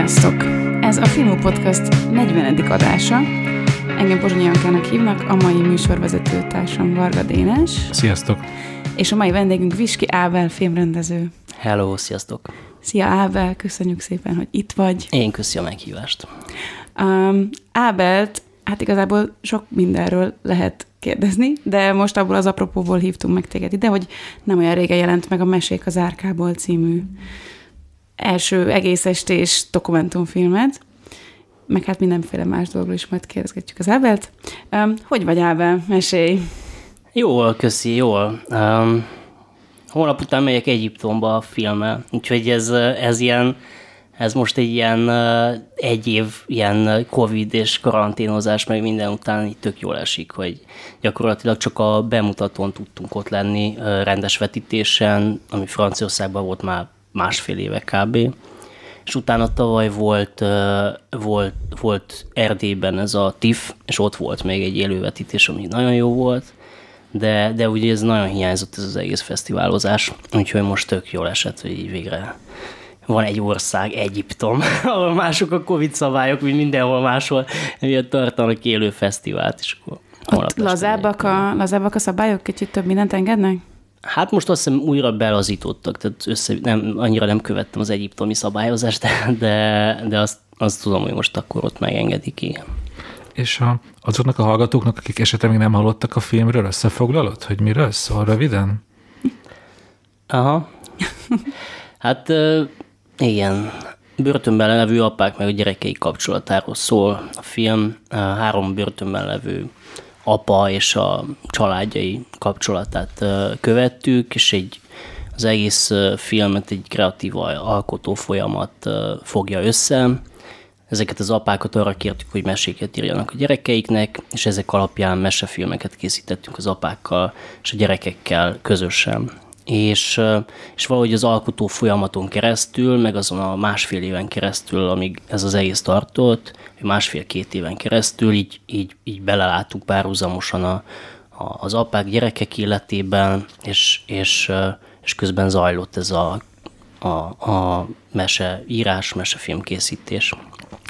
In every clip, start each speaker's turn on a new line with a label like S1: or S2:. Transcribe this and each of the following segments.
S1: Sziasztok! Ez a Filmó Podcast 40. adása. Engem Pozsonyi Jankának hívnak, a mai műsorvezető társam Varga Dénes.
S2: Sziasztok!
S1: És a mai vendégünk Viski Ábel filmrendező.
S3: Hello, sziasztok!
S1: Szia Ábel, köszönjük szépen, hogy itt vagy.
S3: Én köszi a meghívást.
S1: Um, Ábelt, hát igazából sok mindenről lehet kérdezni, de most abból az apropóból hívtunk meg téged ide, hogy nem olyan régen jelent meg a Mesék az Árkából című első egész estés dokumentumfilmet, meg hát mindenféle más dolgról is majd kérdezgetjük az Ábelt. Um, hogy vagy Ábel? Mesélj!
S3: Jól, köszi, jól. Um, holnap után megyek Egyiptomba a filmmel, úgyhogy ez, ez ilyen, ez most egy ilyen egy év ilyen Covid és karanténozás, meg minden után így tök jól esik, hogy gyakorlatilag csak a bemutatón tudtunk ott lenni rendes vetítésen, ami Franciaországban volt már másfél éve kb. És utána tavaly volt, volt, volt Erdélyben ez a TIFF, és ott volt még egy élővetítés, ami nagyon jó volt, de, de ugye ez nagyon hiányzott ez az egész fesztiválozás, úgyhogy most tök jól esett, hogy így végre van egy ország, Egyiptom, ahol mások a Covid szabályok, mint mindenhol máshol, miatt tartanak élő fesztivált, és akkor
S1: Ott lazábbak a, lazábbak a szabályok, kicsit több mindent engednek?
S3: Hát most azt hiszem újra belazítottak, tehát össze, nem, annyira nem követtem az egyiptomi szabályozást, de, de, azt, azt tudom, hogy most akkor ott megengedik, igen.
S2: És a, azoknak a hallgatóknak, akik esetleg még nem hallottak a filmről, összefoglalod, hogy miről szól röviden?
S3: Aha. Hát igen, börtönben levő apák meg a gyerekei kapcsolatáról szól a film. Három börtönben levő apa és a családjai kapcsolatát követtük, és egy az egész filmet egy kreatív alkotó folyamat fogja össze. Ezeket az apákat arra kértük, hogy meséket írjanak a gyerekeiknek, és ezek alapján mesefilmeket készítettünk az apákkal és a gyerekekkel közösen és, és valahogy az alkotó folyamaton keresztül, meg azon a másfél éven keresztül, amíg ez az egész tartott, másfél-két éven keresztül, így, így, így belelátunk párhuzamosan a, a, az apák gyerekek életében, és, és, és közben zajlott ez a, a, a mese írás, mesefilm készítés.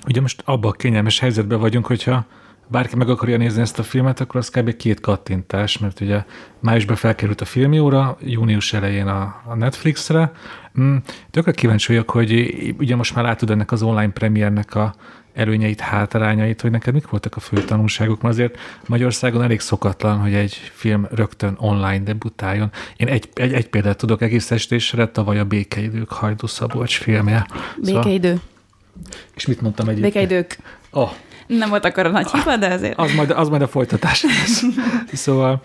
S2: Ugye most abban a kényelmes helyzetben vagyunk, hogyha bárki meg akarja nézni ezt a filmet, akkor az kb. két kattintás, mert ugye májusban felkerült a filmjóra, június elején a, a Netflixre. Mm, tökre kíváncsi vagyok, hogy ugye most már látod ennek az online premiernek a előnyeit, hátrányait, hogy neked mik voltak a fő tanulságok, mert azért Magyarországon elég szokatlan, hogy egy film rögtön online debutáljon. Én egy, egy, egy példát tudok egész estésre, tavaly a Békeidők Hajdú Szabolcs filmje.
S1: Békeidő. Szóval,
S2: és mit mondtam egyébként?
S1: Békeidők.
S2: Oh,
S1: nem volt akkor a nagy hiba, de azért.
S2: Az majd, az majd a folytatás lesz. szóval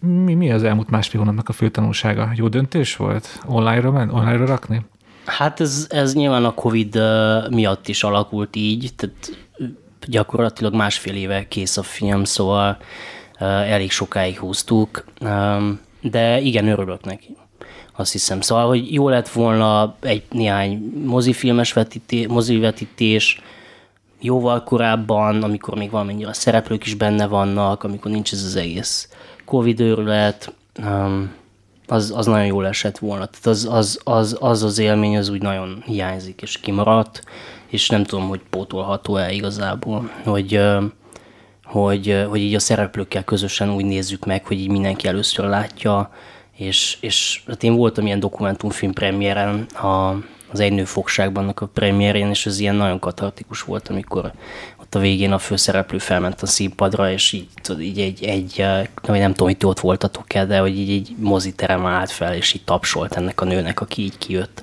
S2: mi, mi az elmúlt másfél hónapnak a fő tanulsága? Jó döntés volt? Online-ra, men, online-ra rakni?
S3: Hát ez, ez nyilván a Covid miatt is alakult így, tehát gyakorlatilag másfél éve kész a film, szóval elég sokáig húztuk, de igen, örülök neki. Azt hiszem. Szóval, hogy jó lett volna egy néhány mozifilmes vetítés, mozivetítés, jóval korábban, amikor még valamennyire a szereplők is benne vannak, amikor nincs ez az egész Covid őrület, um, az, az nagyon jól esett volna. Tehát az, az, az, az az élmény az úgy nagyon hiányzik és kimaradt, és nem tudom, hogy pótolható-e igazából, hogy, hogy, hogy így a szereplőkkel közösen úgy nézzük meg, hogy így mindenki először látja, és, és hát én voltam ilyen dokumentumfilm premiéren a, az Egy nő fogságban a premierén, és ez ilyen nagyon katartikus volt, amikor ott a végén a főszereplő felment a színpadra, és így, tudod, így egy, egy nem, nem tudom, hogy ti ott voltatok-e, de hogy így egy moziterem állt fel, és így tapsolt ennek a nőnek, aki így kijött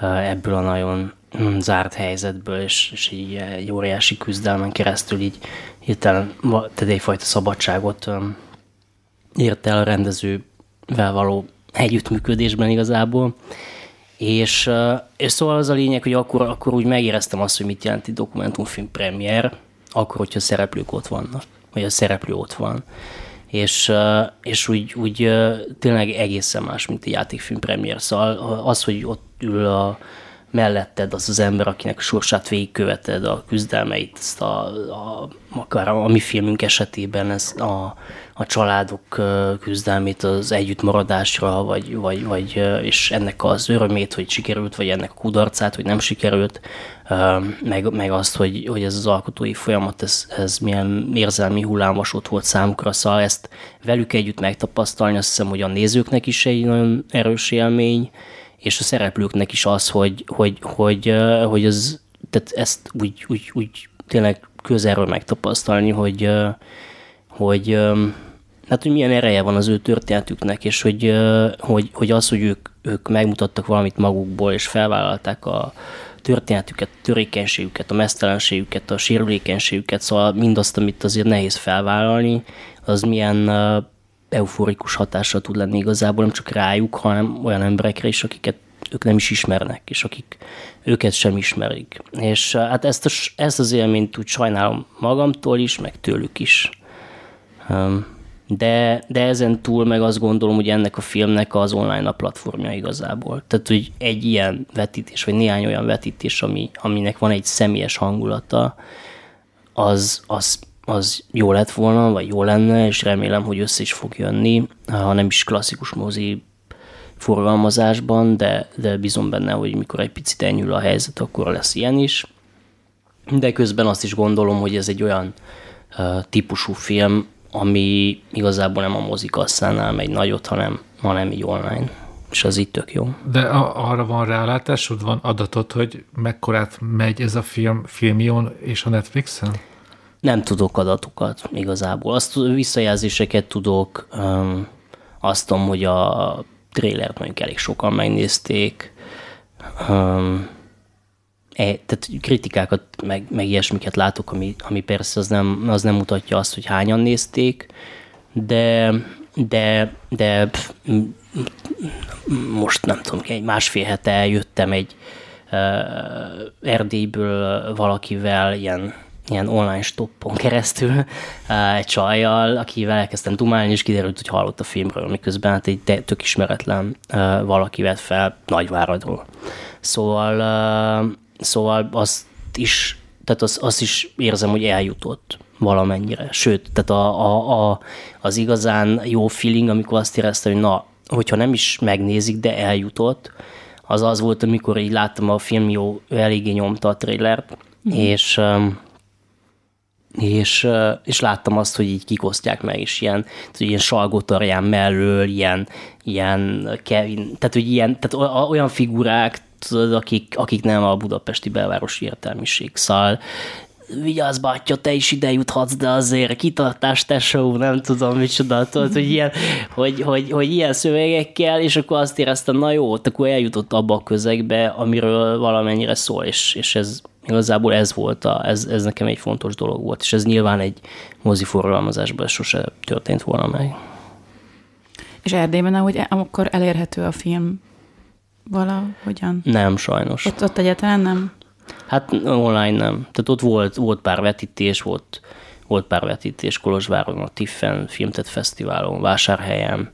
S3: ebből a nagyon mm, zárt helyzetből, és, és így egy óriási küzdelmen keresztül így hirtelen tehát egyfajta szabadságot ért el a rendezővel való együttműködésben igazából. És, és szóval az a lényeg, hogy akkor, akkor úgy megéreztem azt, hogy mit jelenti dokumentumfilm premier, akkor, hogyha szereplők ott vannak, vagy a szereplő ott van. És, és úgy, úgy tényleg egészen más, mint a játékfilm premier. Szóval az, hogy ott ül a melletted az az ember, akinek a sorsát végigköveted, a küzdelmeit, ezt a, a, akár a, a mi filmünk esetében ezt a, a családok küzdelmét az együttmaradásra, vagy, vagy, vagy, és ennek az örömét, hogy sikerült, vagy ennek a kudarcát, hogy nem sikerült, meg, meg azt, hogy, hogy ez az alkotói folyamat, ez, ez milyen érzelmi hullámvasút volt számukra, szóval ezt velük együtt megtapasztalni, azt hiszem, hogy a nézőknek is egy nagyon erős élmény, és a szereplőknek is az, hogy, hogy, hogy, hogy az, tehát ezt úgy, úgy, úgy tényleg közelről megtapasztalni, hogy, hogy hát, hogy milyen ereje van az ő történetüknek, és hogy, hogy, hogy az, hogy ők, ők megmutattak valamit magukból, és felvállalták a történetüket, a törékenységüket, a mesztelenségüket, a sérülékenységüket, szóval mindazt, amit azért nehéz felvállalni, az milyen euforikus hatással tud lenni igazából, nem csak rájuk, hanem olyan emberekre is, akiket ők nem is ismernek, és akik őket sem ismerik. És hát ezt, a, ezt az élményt úgy sajnálom magamtól is, meg tőlük is. De, de ezen túl meg azt gondolom, hogy ennek a filmnek az online a platformja igazából. Tehát, hogy egy ilyen vetítés, vagy néhány olyan vetítés, ami, aminek van egy személyes hangulata, az, az az jó lett volna, vagy jó lenne, és remélem, hogy össze is fog jönni, ha nem is klasszikus mozi forgalmazásban, de, de bízom benne, hogy mikor egy picit enyhül a helyzet, akkor lesz ilyen is. De közben azt is gondolom, hogy ez egy olyan uh, típusú film, ami igazából nem a mozikasszánál megy nagyot, hanem, hanem így online. És az itt tök jó.
S2: De a, arra van rálátásod, van adatot, hogy mekkorát megy ez a film filmion és a Netflixen?
S3: Nem tudok adatokat igazából. Azt visszajelzéseket tudok, um, azt tudom, hogy a trailert mondjuk elég sokan megnézték, um, tehát kritikákat, meg, meg ilyesmiket látok, ami, ami persze az nem, az nem mutatja azt, hogy hányan nézték, de, de, de pff, most nem tudom, egy másfél hete eljöttem egy uh, Erdélyből valakivel ilyen ilyen online stoppon keresztül egy csajjal, akivel elkezdtem dumálni, és kiderült, hogy hallott a filmről, miközben hát egy tök ismeretlen valaki vett fel Nagyváradról. Szóval, szóval azt is, tehát azt, azt is érzem, hogy eljutott valamennyire. Sőt, tehát a, a, a, az igazán jó feeling, amikor azt éreztem, hogy na, hogyha nem is megnézik, de eljutott, az az volt, amikor így láttam a film jó, eléggé nyomta a trailert, mm. és és, és láttam azt, hogy így kikosztják meg, és ilyen, tehát, ilyen salgótarján mellől, ilyen, ilyen Kevin, tehát, hogy ilyen, tehát olyan figurák, tudod, akik, akik nem a budapesti belvárosi értelmiség. Szóval vigyázz, bátyja, te is ide juthatsz, de azért kitartás, tesó, nem tudom micsoda, tudod, hogy ilyen, hogy, hogy, hogy ilyen szövegekkel, és akkor azt éreztem, na jó, akkor eljutott abba a közegbe, amiről valamennyire szól, és, és ez igazából ez volt, a, ez, ez nekem egy fontos dolog volt, és ez nyilván egy mozi forgalmazásban sose történt volna meg.
S1: És Erdélyben ahogy akkor elérhető a film valahogyan?
S3: Nem, sajnos.
S1: Ott, ott egyáltalán nem?
S3: Hát online nem. Tehát ott volt, volt pár vetítés, volt, volt pár vetítés Kolozsváron, a Tiffen Filmtet Fesztiválon, Vásárhelyen,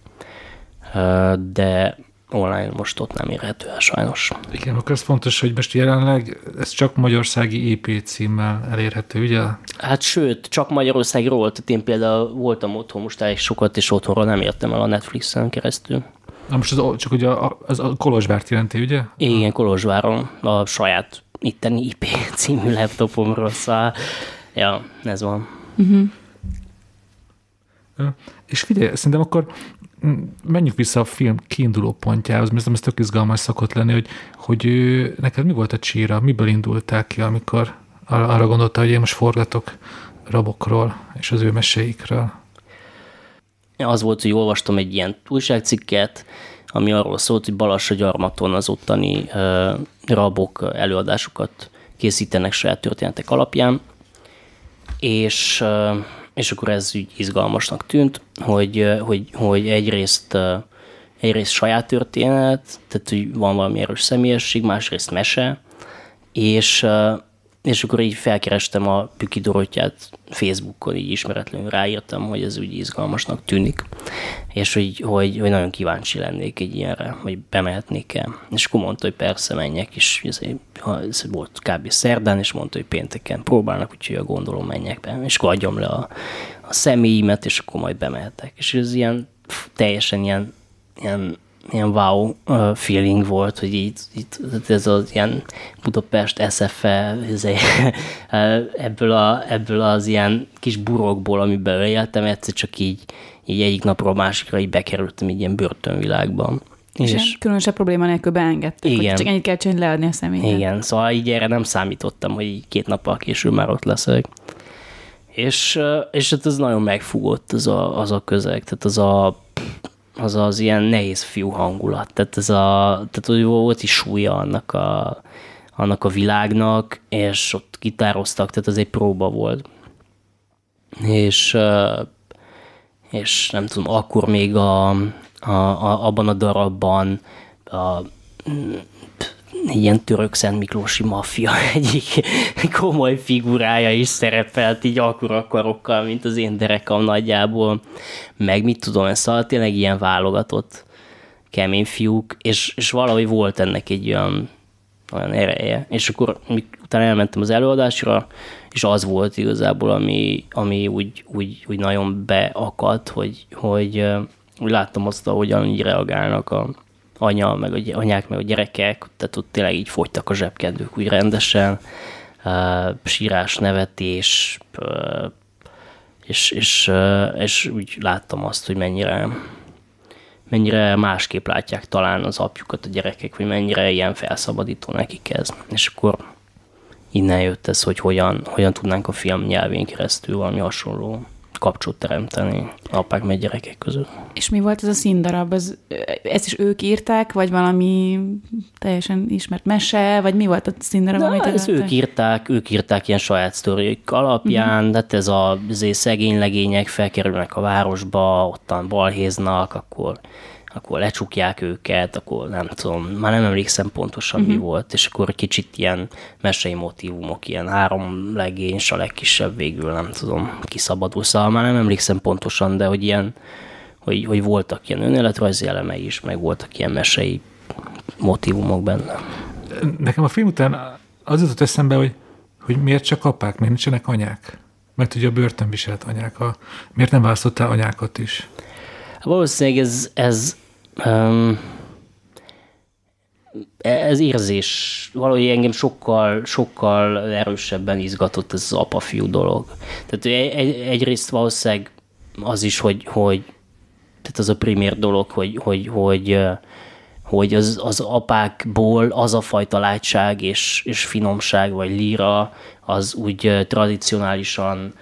S3: de online most ott nem érhető el sajnos.
S2: Igen, akkor ez fontos, hogy most jelenleg ez csak magyarországi EP címmel elérhető, ugye?
S3: Hát sőt, csak Magyarországról, tehát én például voltam otthon most elég sokat, és otthonról nem értem el a Netflixen keresztül.
S2: Na most az, csak ugye a, az a Kolozsvárt jelenti, ugye?
S3: Igen, Kolozsváron, a saját itteni IP című laptopomról, szóval ja, ez van. Uh-huh.
S2: És figyelj, szerintem akkor menjünk vissza a film kiinduló pontjához, mert ez tök izgalmas szokott lenni, hogy, hogy neked mi volt a csíra, miből indultál ki, amikor arra gondolta, hogy én most forgatok rabokról és az ő meséikről?
S3: Az volt, hogy olvastam egy ilyen újságcikket, ami arról szólt, hogy Balassa gyarmaton az ottani uh, rabok előadásokat készítenek saját történetek alapján, és uh, és akkor ez úgy izgalmasnak tűnt, hogy, hogy, hogy egyrészt, egyrészt saját történet, tehát hogy van valami erős személyesség, másrészt mese, és, és akkor így felkerestem a Püki Dorottyát Facebookon, így ismeretlenül ráírtam, hogy ez úgy izgalmasnak tűnik, és hogy, hogy, hogy nagyon kíváncsi lennék egy ilyenre, hogy bemehetnék el. És akkor mondta, hogy persze menjek, és ez, ez volt kb. szerdán, és mondta, hogy pénteken próbálnak, úgyhogy a gondolom menjek be, és akkor adjam le a, a személyimet, és akkor majd bemehetek. És ez ilyen teljesen ilyen, ilyen ilyen wow feeling volt, hogy így, itt ez az ilyen Budapest SFE izé, ebből, a, ebből az ilyen kis burokból, amiben éltem, egyszer csak így, így egyik napról másikra így bekerültem így ilyen börtönvilágban.
S1: És, és különösebb probléma nélkül beengedtek, igen. hogy csak ennyit kell csinálni leadni a személyet.
S3: Igen, szóval így erre nem számítottam, hogy így két nappal később már ott leszek. És, és hát ez nagyon megfugott az a, az a közeg, tehát az a az az ilyen nehéz fiú hangulat. Tehát, ez a, tehát hogy volt is súlya annak a, annak a világnak, és ott gitároztak, tehát ez egy próba volt. És, és nem tudom, akkor még a, a, a, abban a darabban a, ilyen török Szent Miklósi maffia egyik komoly figurája is szerepelt így akkora karokkal, mint az én derekam nagyjából, meg mit tudom, ez szóval tényleg ilyen válogatott kemény fiúk, és, és valahogy volt ennek egy olyan, olyan ereje. És akkor utána elmentem az előadásra, és az volt igazából, ami, ami úgy, úgy, úgy nagyon beakadt, hogy, hogy úgy láttam azt, ahogyan így reagálnak a, anya, meg a anyák, meg a gyerekek, tehát ott tényleg így fogytak a zsebkedők úgy rendesen, uh, sírás, nevetés, és, és, és úgy láttam azt, hogy mennyire mennyire másképp látják talán az apjukat a gyerekek, vagy mennyire ilyen felszabadító nekik ez. És akkor innen jött ez, hogy hogyan, hogyan tudnánk a film nyelvén keresztül valami hasonló kapcsolat teremteni apák meg gyerekek között.
S1: És mi volt ez a színdarab? Ez, ezt is ők írták, vagy valami teljesen ismert mese, vagy mi volt a színdarab,
S3: Na, amit ezt ők írták, ők írták ilyen saját sztorik alapján, uh-huh. de hát ez a szegény legények felkerülnek a városba, ottan balhéznak, akkor akkor lecsukják őket, akkor nem tudom, már nem emlékszem pontosan uh-huh. mi mhm. volt, és akkor kicsit ilyen mesei motivumok, ilyen három legény, a legkisebb végül, nem tudom, kiszabadul, szóval már nem emlékszem pontosan, de hogy ilyen, hogy, hogy voltak ilyen önéletrajzi elemei is, meg voltak ilyen mesei motivumok benne.
S2: Nekem a film után az jutott eszembe, hogy, hogy miért csak apák, miért nincsenek anyák? Mert ugye a börtönviselt anyák, a, miért nem választottál anyákat is?
S3: Valószínűleg ez, ez Um, ez érzés, valahogy engem sokkal, sokkal erősebben izgatott ez az apa-fiú dolog. Tehát egy, egyrészt valószínűleg az is, hogy, hogy tehát az a primér dolog, hogy, hogy, hogy, hogy az, az apákból az a fajta látság és, és finomság, vagy líra, az úgy tradicionálisan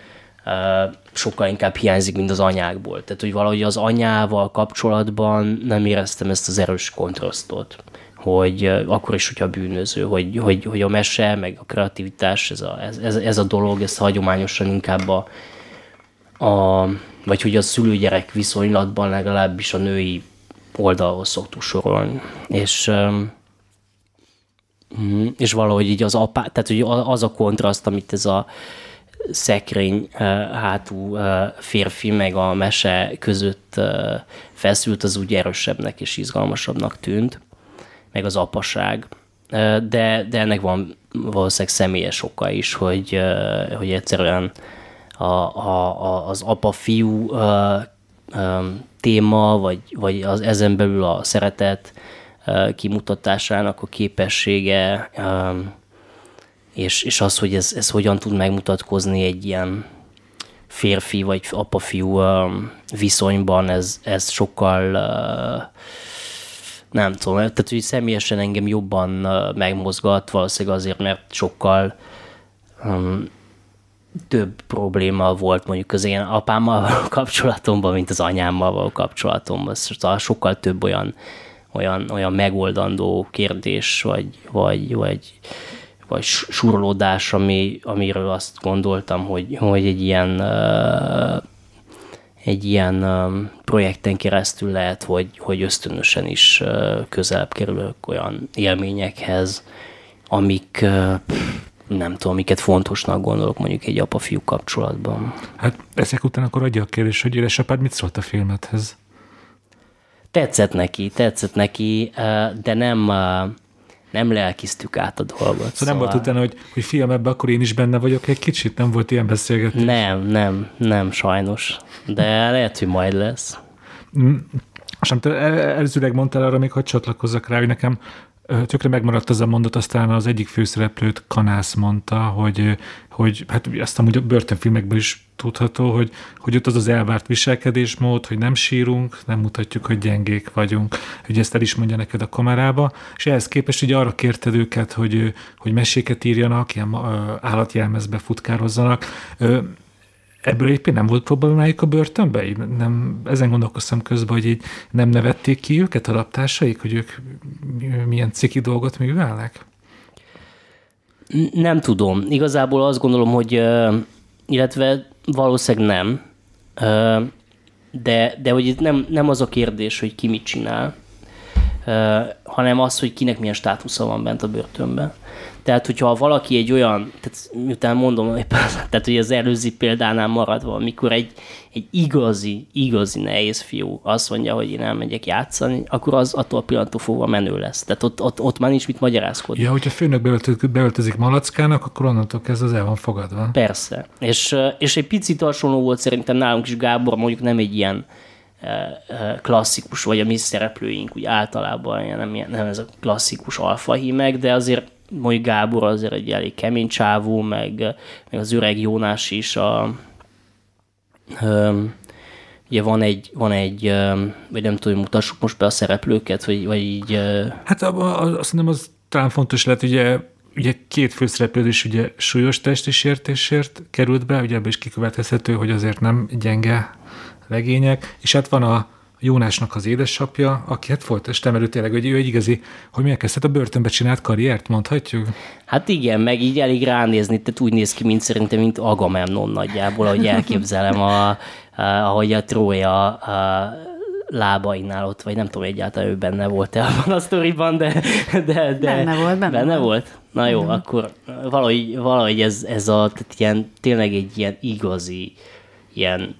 S3: sokkal inkább hiányzik, mint az anyákból. Tehát, hogy valahogy az anyával kapcsolatban nem éreztem ezt az erős kontrasztot hogy akkor is, hogyha bűnöző, hogy, hogy, hogy a mese, meg a kreativitás, ez a, ez, ez a dolog, ez hagyományosan inkább a, a vagy hogy a szülőgyerek viszonylatban legalábbis a női oldalhoz szoktuk sorolni. És, mm, és valahogy így az apá, tehát hogy az a kontraszt, amit ez a szekrény hátú férfi meg a mese között feszült, az úgy erősebbnek és izgalmasabbnak tűnt, meg az apaság. De, de ennek van valószínűleg személyes oka is, hogy, hogy egyszerűen a, a, az apa-fiú téma, vagy, vagy az ezen belül a szeretet kimutatásának a képessége és, és az, hogy ez, ez hogyan tud megmutatkozni egy ilyen férfi vagy apa-fiú viszonyban, ez, ez sokkal nem tudom, tehát hogy személyesen engem jobban megmozgat, valószínűleg azért, mert sokkal um, több probléma volt mondjuk az én apámmal való kapcsolatomban, mint az anyámmal való kapcsolatomban. Szóval sokkal több olyan, olyan, olyan megoldandó kérdés, vagy, vagy, vagy vagy surlódás, ami, amiről azt gondoltam, hogy, hogy egy ilyen egy ilyen projekten keresztül lehet, hogy, hogy ösztönösen is közelebb kerülök olyan élményekhez, amik nem tudom, miket fontosnak gondolok mondjuk egy apa-fiú kapcsolatban.
S2: Hát ezek után akkor adja a kérdés, hogy édesapád mit szólt a filmethez?
S3: Tetszett neki, tetszett neki, de nem, nem lelkiztük át a dolgot. Szóval,
S2: szóval nem volt utána, hogy, hogy fiam, ebbe akkor én is benne vagyok egy kicsit? Nem volt ilyen beszélgetés?
S3: Nem, nem, nem sajnos. De lehet, hogy majd lesz.
S2: Mm, és amit előzőleg mondtál arra még, hogy csatlakozzak rá, hogy nekem tökre megmaradt az a mondat, aztán az egyik főszereplőt Kanász mondta, hogy, hogy hát ezt amúgy a börtönfilmekből is tudható, hogy, hogy ott az az elvárt viselkedésmód, hogy nem sírunk, nem mutatjuk, hogy gyengék vagyunk. hogy ezt el is mondja neked a kamerába, és ehhez képest ugye arra kérted őket, hogy, hogy meséket írjanak, ilyen állatjelmezbe futkározzanak ebből éppen nem volt problémájuk a börtönbe? Nem, ezen gondolkoztam közben, hogy így nem nevették ki őket a raptársaik, hogy ők milyen ciki dolgot művelnek?
S3: Nem tudom. Igazából azt gondolom, hogy illetve valószínűleg nem, de, de hogy itt nem, nem az a kérdés, hogy ki mit csinál, hanem az, hogy kinek milyen státusza van bent a börtönben. Tehát, hogyha valaki egy olyan, tehát miután mondom, tehát hogy az előző példánál maradva, amikor egy, egy igazi, igazi nehéz fiú azt mondja, hogy én elmegyek játszani, akkor az attól a pillanattól fogva menő lesz. Tehát ott, ott, ott már nincs mit magyarázkodni.
S2: Ja, hogyha főnök beöltözik, beöltözik malackának, akkor onnantól kezdve az el van fogadva.
S3: Persze. És, és egy picit hasonló volt szerintem nálunk is Gábor, mondjuk nem egy ilyen klasszikus, vagy a mi szereplőink úgy általában nem, nem ez a klasszikus alfahímek, de azért mondjuk Gábor azért egy elég kemény csávó, meg, meg az öreg Jónás is a, um, ugye van egy, van egy vagy nem tudom, mutassuk most be a szereplőket, vagy, vagy így...
S2: Hát azt nem az talán fontos lehet, ugye ugye két főszereplő is ugye súlyos testi sértésért került be, ugye ebből is kikövetkezhető, hogy azért nem gyenge legények, és hát van a Jónásnak az édesapja, aki hát folytastam elő tényleg, hogy ő egy igazi, hogy megkezdett a börtönbe csinált karriert, mondhatjuk?
S3: Hát igen, meg így elég ránézni, tehát úgy néz ki, mint szerintem, mint Agamemnon nagyjából, ahogy elképzelem, a, a, ahogy a Trója a, lábainál ott, vagy nem tudom egyáltalán ő benne volt-e abban a sztoriban, de, de, de
S1: benne volt, benne,
S3: benne volt. volt. Na jó, mm. akkor valahogy, valahogy ez, ez a, tehát ilyen, tényleg egy ilyen igazi, ilyen,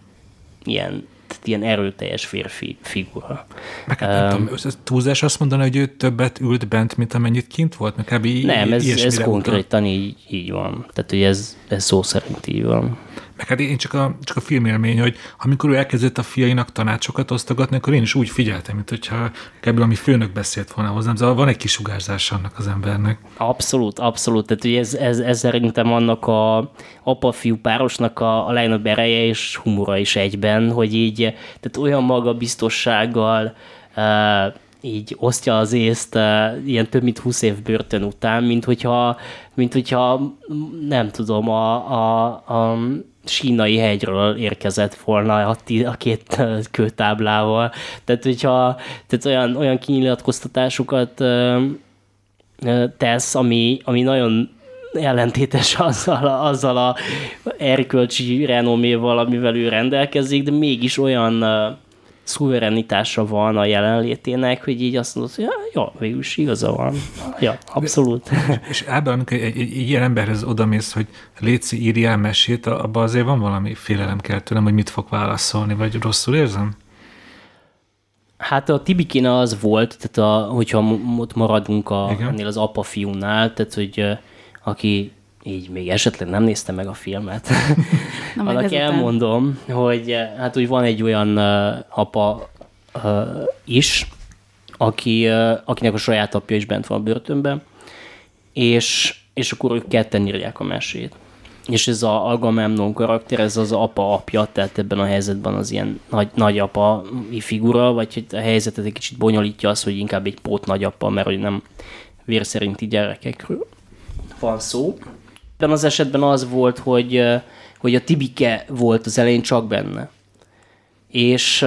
S3: ilyen tehát ilyen erőteljes férfi figura.
S2: Meg hát nem um, tudom, túlzás azt mondani, hogy ő többet ült bent, mint amennyit kint volt? Meg.
S3: Nem, ez, ez konkrétan így, így van. Tehát, hogy ez, ez szó szerint így van.
S2: Meg hát én csak a, csak a filmélmény, hogy amikor ő elkezdett a fiainak tanácsokat osztogatni, akkor én is úgy figyeltem, mint hogyha kb. ami főnök beszélt volna hozzám. Szóval van egy kisugárzás annak az embernek.
S3: Abszolút, abszolút. Tehát hogy ez, ez, ez szerintem annak a apa-fiú párosnak a, a legnagyobb ereje és humora is egyben, hogy így tehát olyan magabiztossággal uh, így osztja az észt uh, ilyen több mint 20 év börtön után, mint hogyha, mint hogyha nem tudom, a, a, a sínai hegyről érkezett volna a, a két kőtáblával. Tehát, hogyha tehát olyan, olyan kinyilatkoztatásokat tesz, ami, ami nagyon ellentétes azzal a, azzal a erkölcsi renoméval, amivel ő rendelkezik, de mégis olyan szuverenitása van a jelenlétének, hogy így azt mondod, hogy ja, ja végül is igaza van. Ja, abszolút.
S2: És ebben, amikor egy, egy, egy ilyen emberhez odamész, hogy Léci írjál mesét, abban azért van valami félelem kell tőlem, hogy mit fog válaszolni, vagy rosszul érzem?
S3: Hát a Tibikina az volt, tehát a, hogyha ott maradunk a, ennél az apa-fiúnál, tehát hogy aki így még esetleg nem nézte meg a filmet, Na, annak elmondom, hogy hát úgy van egy olyan uh, apa uh, is, aki, uh, akinek a saját apja is bent van a börtönben, és, és akkor ők ketten írják a mesét. És ez a Agamemnon karakter, ez az apa-apja, tehát ebben a helyzetben az ilyen nagy, nagyapa figura, vagy hogy a helyzetet egy kicsit bonyolítja az, hogy inkább egy pót nagyapa, mert hogy nem vérszerinti gyerekekről van szó. Ebben az esetben az volt, hogy, hogy a Tibike volt az elején csak benne. És,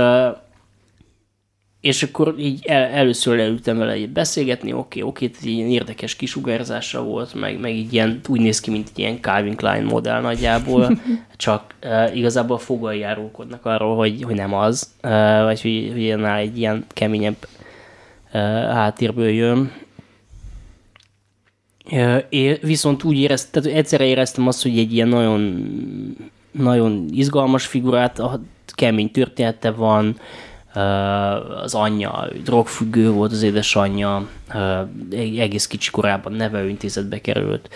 S3: és akkor így el, először leültem vele egy beszélgetni, oké, oké, ilyen érdekes kisugárzása volt, meg, meg így ilyen, úgy néz ki, mint egy ilyen Calvin Klein modell nagyjából, csak uh, igazából fogai árulkodnak arról, hogy, hogy nem az, uh, vagy hogy, hogy egy ilyen keményebb uh, háttérből jön É, viszont úgy éreztem, tehát egyszerre éreztem azt, hogy egy ilyen nagyon, nagyon izgalmas figurát, a kemény története van, az anyja drogfüggő volt, az édesanyja egész kicsi korában nevelőintézetbe került,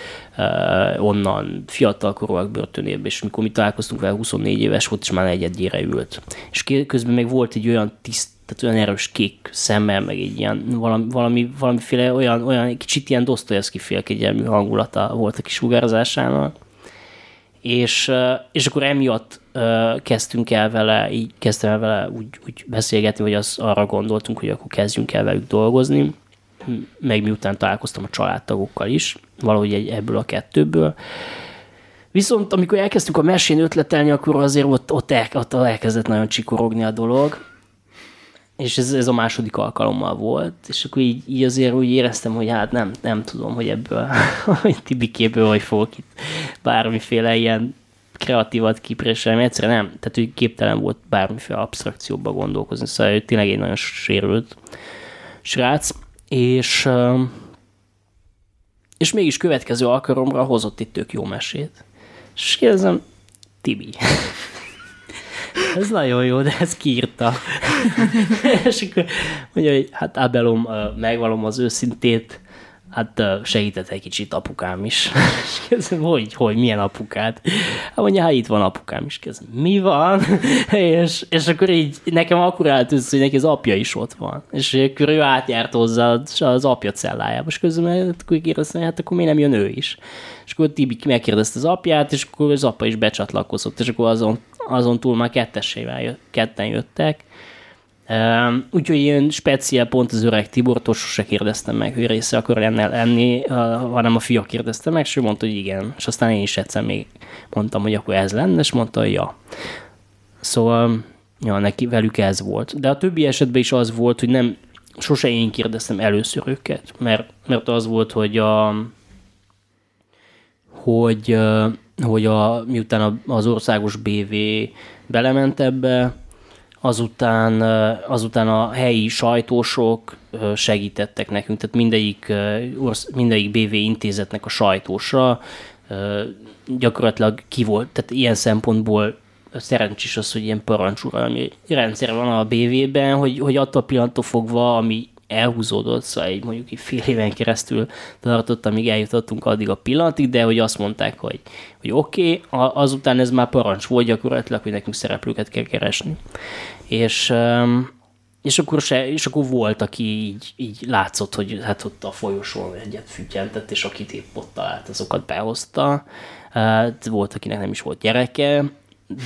S3: onnan fiatalkorúak börtönébe, és mikor mi találkoztunk vele, 24 éves volt, és már egyedjére ült. És közben még volt egy olyan tiszt, tehát olyan erős kék szemmel, meg egy ilyen valami, valami, valamiféle olyan, olyan kicsit ilyen Dostoyevsky félkegyelmű hangulata volt a kisugárzásának és, és akkor emiatt kezdtünk el vele, így kezdtem el vele úgy, úgy beszélgetni, hogy az, arra gondoltunk, hogy akkor kezdjünk el velük dolgozni, meg miután találkoztam a családtagokkal is, valahogy egy, ebből a kettőből. Viszont amikor elkezdtünk a mesén ötletelni, akkor azért ott, ott, el, ott elkezdett nagyon csikorogni a dolog, és ez, ez a második alkalommal volt, és akkor így, így azért úgy éreztem, hogy hát nem, nem tudom, hogy ebből, hogy Tibikéből hogy fogok itt bármiféle ilyen kreatívat kipréselni, egyszerűen nem, tehát ő képtelen volt bármiféle abstrakcióba gondolkozni, szóval ő tényleg egy nagyon sérült srác, és és mégis következő alkalomra hozott itt tök jó mesét. És kérdezem, Tibi, ez nagyon jó, de ez kiírta. és akkor mondja, hogy hát Abelom, megvalom az őszintét, hát segített egy kicsit apukám is. És kezdem, hogy, hogy, milyen apukát? Hát mondja, hát itt van apukám is. Kezdem, mi van? és, és akkor így nekem akkor össze, hogy neki az apja is ott van. És akkor ő átjárt hozzá az apja cellájába. És közben hát akkor kérdeztem, hát akkor miért nem jön ő is? És akkor Tibi megkérdezte az apját, és akkor az apa is becsatlakozott, és akkor azon, azon túl már kettesével ketten jöttek, Um, úgyhogy ilyen speciál pont az öreg Tibortól sose kérdeztem meg, hogy része akar ennél lenni, hanem a fia kérdezte meg, és ő mondta, hogy igen. És aztán én is egyszer még mondtam, hogy akkor ez lenne, és mondta, hogy ja. Szóval, ja, neki velük ez volt. De a többi esetben is az volt, hogy nem, sose én kérdeztem először őket, mert, mert az volt, hogy a, hogy, hogy a, miután az országos BV belement ebbe, azután, azután a helyi sajtósok segítettek nekünk, tehát mindegyik, mindegyik BV intézetnek a sajtósa gyakorlatilag ki volt, tehát ilyen szempontból szerencsés az, hogy ilyen parancsuralmi rendszer van a BV-ben, hogy, hogy attól pillanattól fogva, ami elhúzódott, szóval egy mondjuk egy fél éven keresztül tartott, amíg eljutottunk addig a pillanatig, de hogy azt mondták, hogy, hogy oké, okay, azután ez már parancs volt gyakorlatilag, hogy nekünk szereplőket kell keresni. És, és akkor, se, és akkor volt, aki így, így látszott, hogy hát ott a folyosón egyet fütyentett, és akit épp ott talált, azokat behozta. Hát volt, akinek nem is volt gyereke,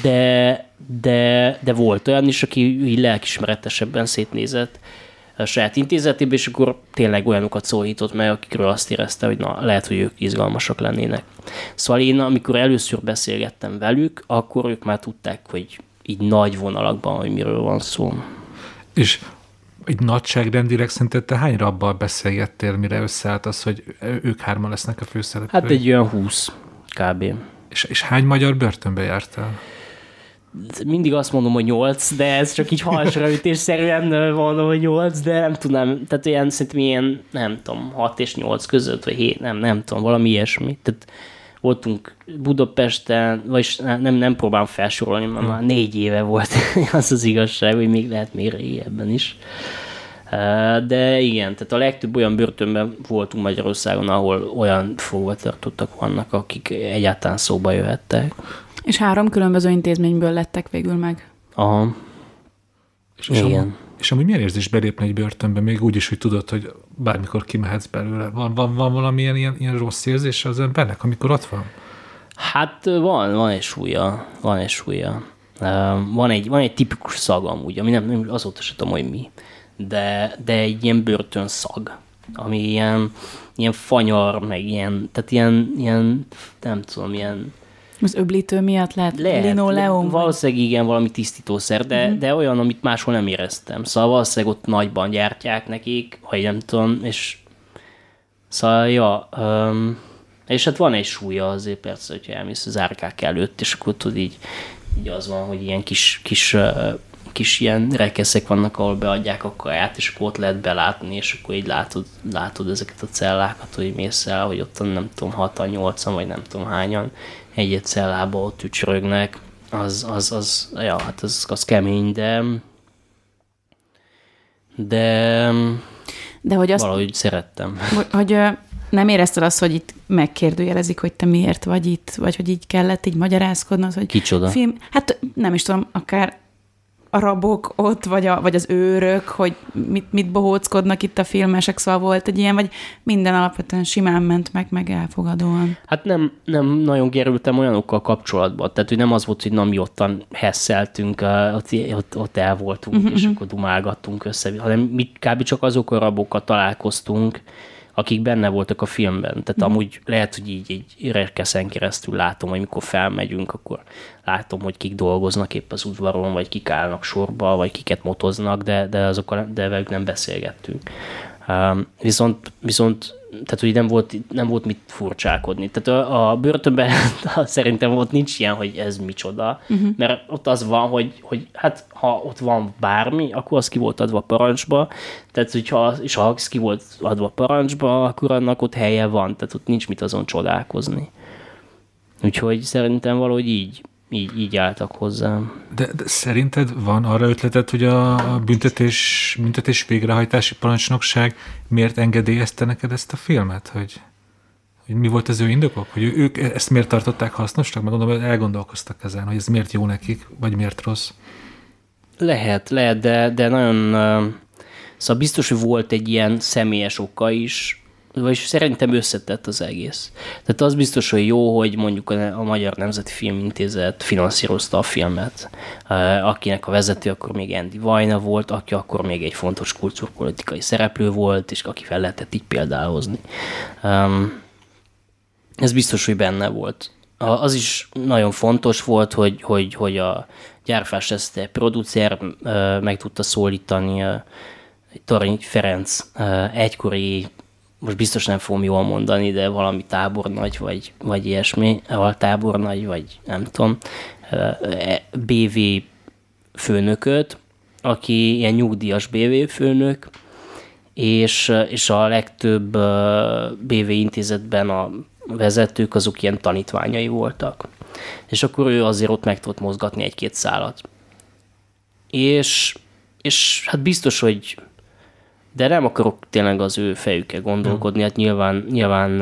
S3: de, de, de volt olyan is, aki így lelkismeretesebben szétnézett, a saját intézetében, és akkor tényleg olyanokat szólított meg, akikről azt érezte, hogy na, lehet, hogy ők izgalmasak lennének. Szóval én, amikor először beszélgettem velük, akkor ők már tudták, hogy így nagy vonalakban, hogy miről van szó.
S2: És egy nagyságrendileg szerinted te hány rabbal beszélgettél, mire összeállt az, hogy ők hárman lesznek a főszereplők?
S3: Hát egy olyan húsz kb.
S2: És, és hány magyar börtönbe jártál?
S3: Mindig azt mondom, hogy 8, de ez csak így halsraütésszerűen mondom, hogy 8, de nem tudom, tehát ilyen szerintem ilyen, nem tudom, 6 és 8 között, vagy 7, nem, nem tudom, valami ilyesmi. Tehát voltunk Budapesten, vagy nem, nem próbálom felsorolni, mert már négy éve volt az az igazság, hogy még lehet még régebben is. De igen, tehát a legtöbb olyan börtönben voltunk Magyarországon, ahol olyan fogvatartottak vannak, akik egyáltalán szóba jöhettek.
S1: És három különböző intézményből lettek végül meg.
S3: Aha.
S2: És, és Igen. Am, és amúgy milyen érzés belépni egy börtönbe, még úgy is, hogy tudod, hogy bármikor kimehetsz belőle. Van, van, van valamilyen ilyen, ilyen rossz érzés az embernek, amikor ott van?
S3: Hát van, van egy súlya, van egy súlya. Van egy, van egy tipikus szag amúgy, ami nem, nem azóta sem tudom, hogy mi, de, de egy ilyen börtön szag, ami ilyen, ilyen fanyar, meg ilyen, tehát ilyen, ilyen nem tudom, ilyen
S1: az öblítő miatt lehet, lehet linoleum?
S3: Valószínűleg igen, valami tisztítószer, de, uh-huh. de olyan, amit máshol nem éreztem. Szóval valószínűleg ott nagyban gyártják nekik, vagy nem tudom, és szóval, ja, um, és hát van egy súlya azért persze, hogyha elmész az árkák előtt, és akkor tudod így, így az van, hogy ilyen kis, kis uh, kis ilyen rekeszek vannak, ahol beadják a kaját, és akkor ott lehet belátni, és akkor így látod, látod ezeket a cellákat, hogy mész el, hogy ott nem tudom, 6 8 vagy nem tudom hányan egy-egy cellába ott ücsörögnek, az, az, az, ja, hát az, az kemény, de de,
S1: de hogy azt,
S3: valahogy szerettem.
S1: Hogy, hogy nem érezted azt, hogy itt megkérdőjelezik, hogy te miért vagy itt, vagy hogy így kellett így magyarázkodnod, hogy
S3: Kicsoda?
S1: Film, hát nem is tudom, akár a rabok ott, vagy, a, vagy az őrök, hogy mit, mit bohóckodnak itt a filmesek, szóval volt egy ilyen, vagy minden alapvetően simán ment meg, meg elfogadóan.
S3: Hát nem, nem nagyon gerültem olyanokkal kapcsolatban, tehát hogy nem az volt, hogy na mi ottan hesszeltünk, ott, ott, ott el voltunk, uh-huh. és akkor dumálgattunk össze, hanem mi kb. csak azok a rabokkal találkoztunk, akik benne voltak a filmben. Tehát mm. amúgy lehet, hogy így egy rekeszen keresztül látom, hogy mikor felmegyünk, akkor látom, hogy kik dolgoznak épp az udvaron, vagy kik állnak sorba, vagy kiket motoznak, de, de azokkal de velük nem beszélgettünk. Viszont, viszont tehát hogy nem volt, nem volt mit furcsálkodni. Tehát a, a börtönben szerintem ott nincs ilyen, hogy ez micsoda, uh-huh. mert ott az van, hogy, hogy hát ha ott van bármi, akkor az ki volt adva parancsba, tehát hogyha, és ha az ki volt adva parancsba, akkor annak ott helye van, tehát ott nincs mit azon csodálkozni. Úgyhogy szerintem valahogy így, így, így álltak hozzám.
S2: De, de szerinted van arra ötleted, hogy a büntetés, büntetés végrehajtási parancsnokság miért engedélyezte neked ezt a filmet? Hogy, hogy mi volt az ő indokok? Hogy ők ezt miért tartották hasznosnak? Meg gondolom, hogy elgondolkoztak ezen, hogy ez miért jó nekik, vagy miért rossz?
S3: Lehet, lehet, de, de nagyon... Szóval biztos, hogy volt egy ilyen személyes oka is, vagyis szerintem összetett az egész. Tehát az biztos, hogy jó, hogy mondjuk a Magyar Nemzeti Filmintézet finanszírozta a filmet, akinek a vezető akkor még Andy Vajna volt, aki akkor még egy fontos kultúrpolitikai szereplő volt, és aki fel lehetett így példálozni. Ez biztos, hogy benne volt. Az is nagyon fontos volt, hogy, hogy, hogy a Gyárfás Eszte producer meg tudta szólítani Torony Ferenc egykori most biztos nem fogom jól mondani, de valami tábornagy, vagy, vagy ilyesmi, tábornagy, vagy nem tudom, e, BV főnököt, aki ilyen nyugdíjas BV főnök, és, és a legtöbb BV intézetben a vezetők azok ilyen tanítványai voltak. És akkor ő azért ott meg tudott mozgatni egy-két szálat. És, és hát biztos, hogy de nem akarok tényleg az ő fejükkel gondolkodni, hát nyilván, nyilván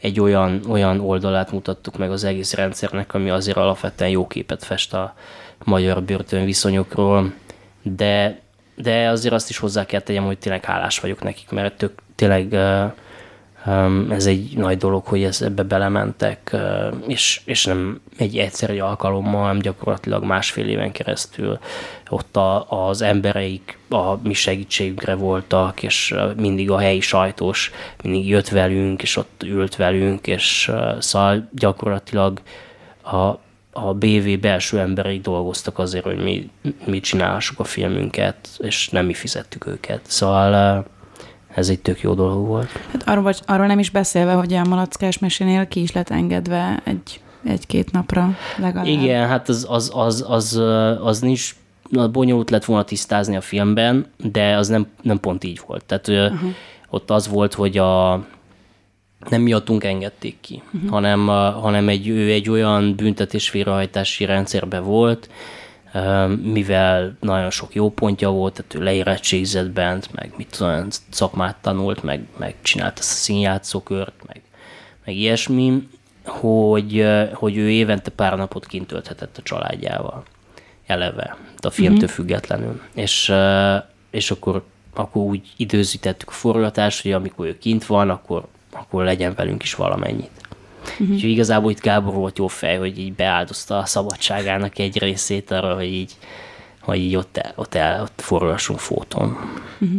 S3: egy olyan, olyan oldalát mutattuk meg az egész rendszernek, ami azért alapvetően jó képet fest a magyar börtön viszonyokról, de, de azért azt is hozzá kell tegyem, hogy tényleg hálás vagyok nekik, mert tök, tényleg ez egy nagy dolog, hogy ez ebbe belementek, és, és nem egy egyszerű alkalommal, hanem gyakorlatilag másfél éven keresztül ott a, az embereik a mi segítségünkre voltak, és mindig a helyi sajtós mindig jött velünk, és ott ült velünk, és szóval gyakorlatilag a, a BV belső emberei dolgoztak azért, hogy mi, mi csinálhassuk a filmünket, és nem mi fizettük őket. Szóval ez egy tök jó dolog volt.
S1: Hát arról, arról nem is beszélve, hogy a malackás mesénél ki is lett engedve egy, egy-két napra legalább.
S3: Igen, hát az, az, az, az, az nincs bonyolult lett volna tisztázni a filmben, de az nem, nem pont így volt. Tehát uh-huh. ott az volt, hogy a nem miattunk engedték ki, uh-huh. hanem, hanem egy, ő egy olyan büntetés végrehajtási rendszerben volt, mivel nagyon sok jó pontja volt, tehát ő leérettségizett bent, meg mit tudom, szakmát tanult, meg, meg csinált ezt a színjátszókört, meg, meg ilyesmi, hogy, hogy ő évente pár napot kint tölthetett a családjával eleve, a filmtől mm-hmm. függetlenül. És, és akkor, akkor úgy időzítettük a forgatást, hogy amikor ő kint van, akkor, akkor legyen velünk is valamennyit. Uh-huh. Úgyhogy igazából itt Gábor volt jó fej, hogy így beáldozta a szabadságának egy részét arra, hogy így, hogy így ott, el, ott, el, ott forgassunk fotón. Uh-huh.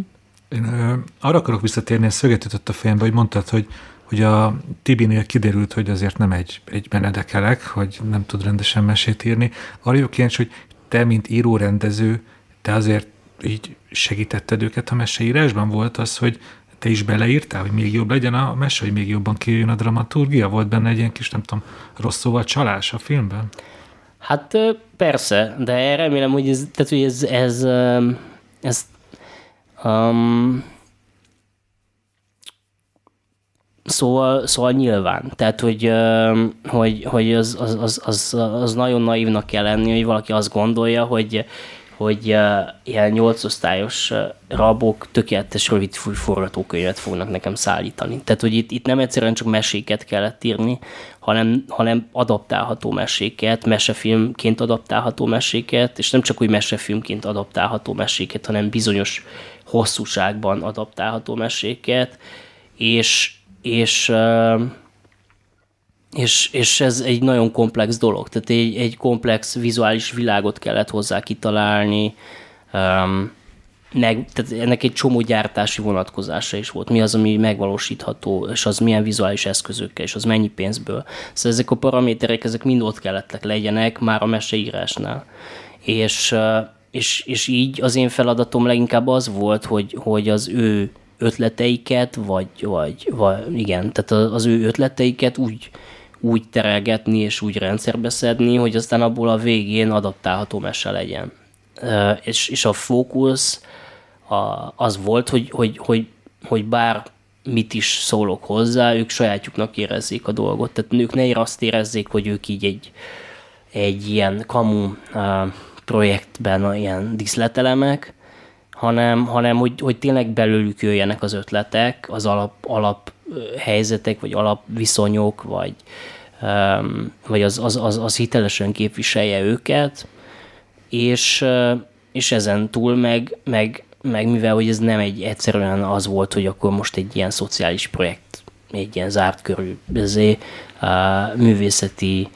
S2: Én ö, arra akarok visszatérni, ezt szöget a fejembe, hogy mondtad, hogy, hogy a Tibinél kiderült, hogy azért nem egy, egy menedekelek, hogy nem tud rendesen mesét írni. Arra jó kíváncsi, hogy te, mint író-rendező, te azért így segítetted őket a meseírásban? Volt az, hogy te is beleírtál, hogy még jobb legyen a mese, hogy még jobban kijön a dramaturgia? Volt benne egy ilyen kis, nem tudom, rossz szóval csalás a filmben?
S3: Hát persze, de remélem, hogy ez, tehát, hogy ez, ez, ez um, Szóval, szóval nyilván. Tehát, hogy, hogy, hogy az, az, az, az, az nagyon naívnak kell lenni, hogy valaki azt gondolja, hogy, hogy uh, ilyen nyolcosztályos uh, rabok tökéletes rövid forgatókönyvet fognak nekem szállítani. Tehát, hogy itt, itt nem egyszerűen csak meséket kellett írni, hanem, hanem adaptálható meséket, mesefilmként adaptálható meséket, és nem csak úgy mesefilmként adaptálható meséket, hanem bizonyos hosszúságban adaptálható meséket, és, és uh, és, és ez egy nagyon komplex dolog, tehát egy, egy komplex vizuális világot kellett hozzá kitalálni, um, meg, tehát ennek egy csomó gyártási vonatkozása is volt. Mi az, ami megvalósítható, és az milyen vizuális eszközökkel, és az mennyi pénzből. Szóval ezek a paraméterek, ezek mind ott kellettek legyenek már a meseírásnál. És, és, és így az én feladatom leginkább az volt, hogy, hogy az ő ötleteiket, vagy, vagy, vagy igen, tehát az ő ötleteiket úgy, úgy terelgetni és úgy rendszerbe szedni, hogy aztán abból a végén adaptálható mese legyen. És, és a fókusz a, az volt, hogy, hogy, hogy, hogy bár mit is szólok hozzá, ők sajátjuknak érezzék a dolgot. Tehát ők ne azt érezzék, hogy ők így egy, egy ilyen kamu projektben ilyen diszletelemek, hanem, hanem hogy, hogy tényleg belőlük jöjjenek az ötletek, az alap, alap helyzetek, vagy alapviszonyok, vagy, vagy az, az, az, az hitelesen képviselje őket, és, és ezen túl meg, meg, meg mivel hogy ez nem egy egyszerűen az volt, hogy akkor most egy ilyen szociális projekt, egy ilyen zárt körű bezé, uh, művészeti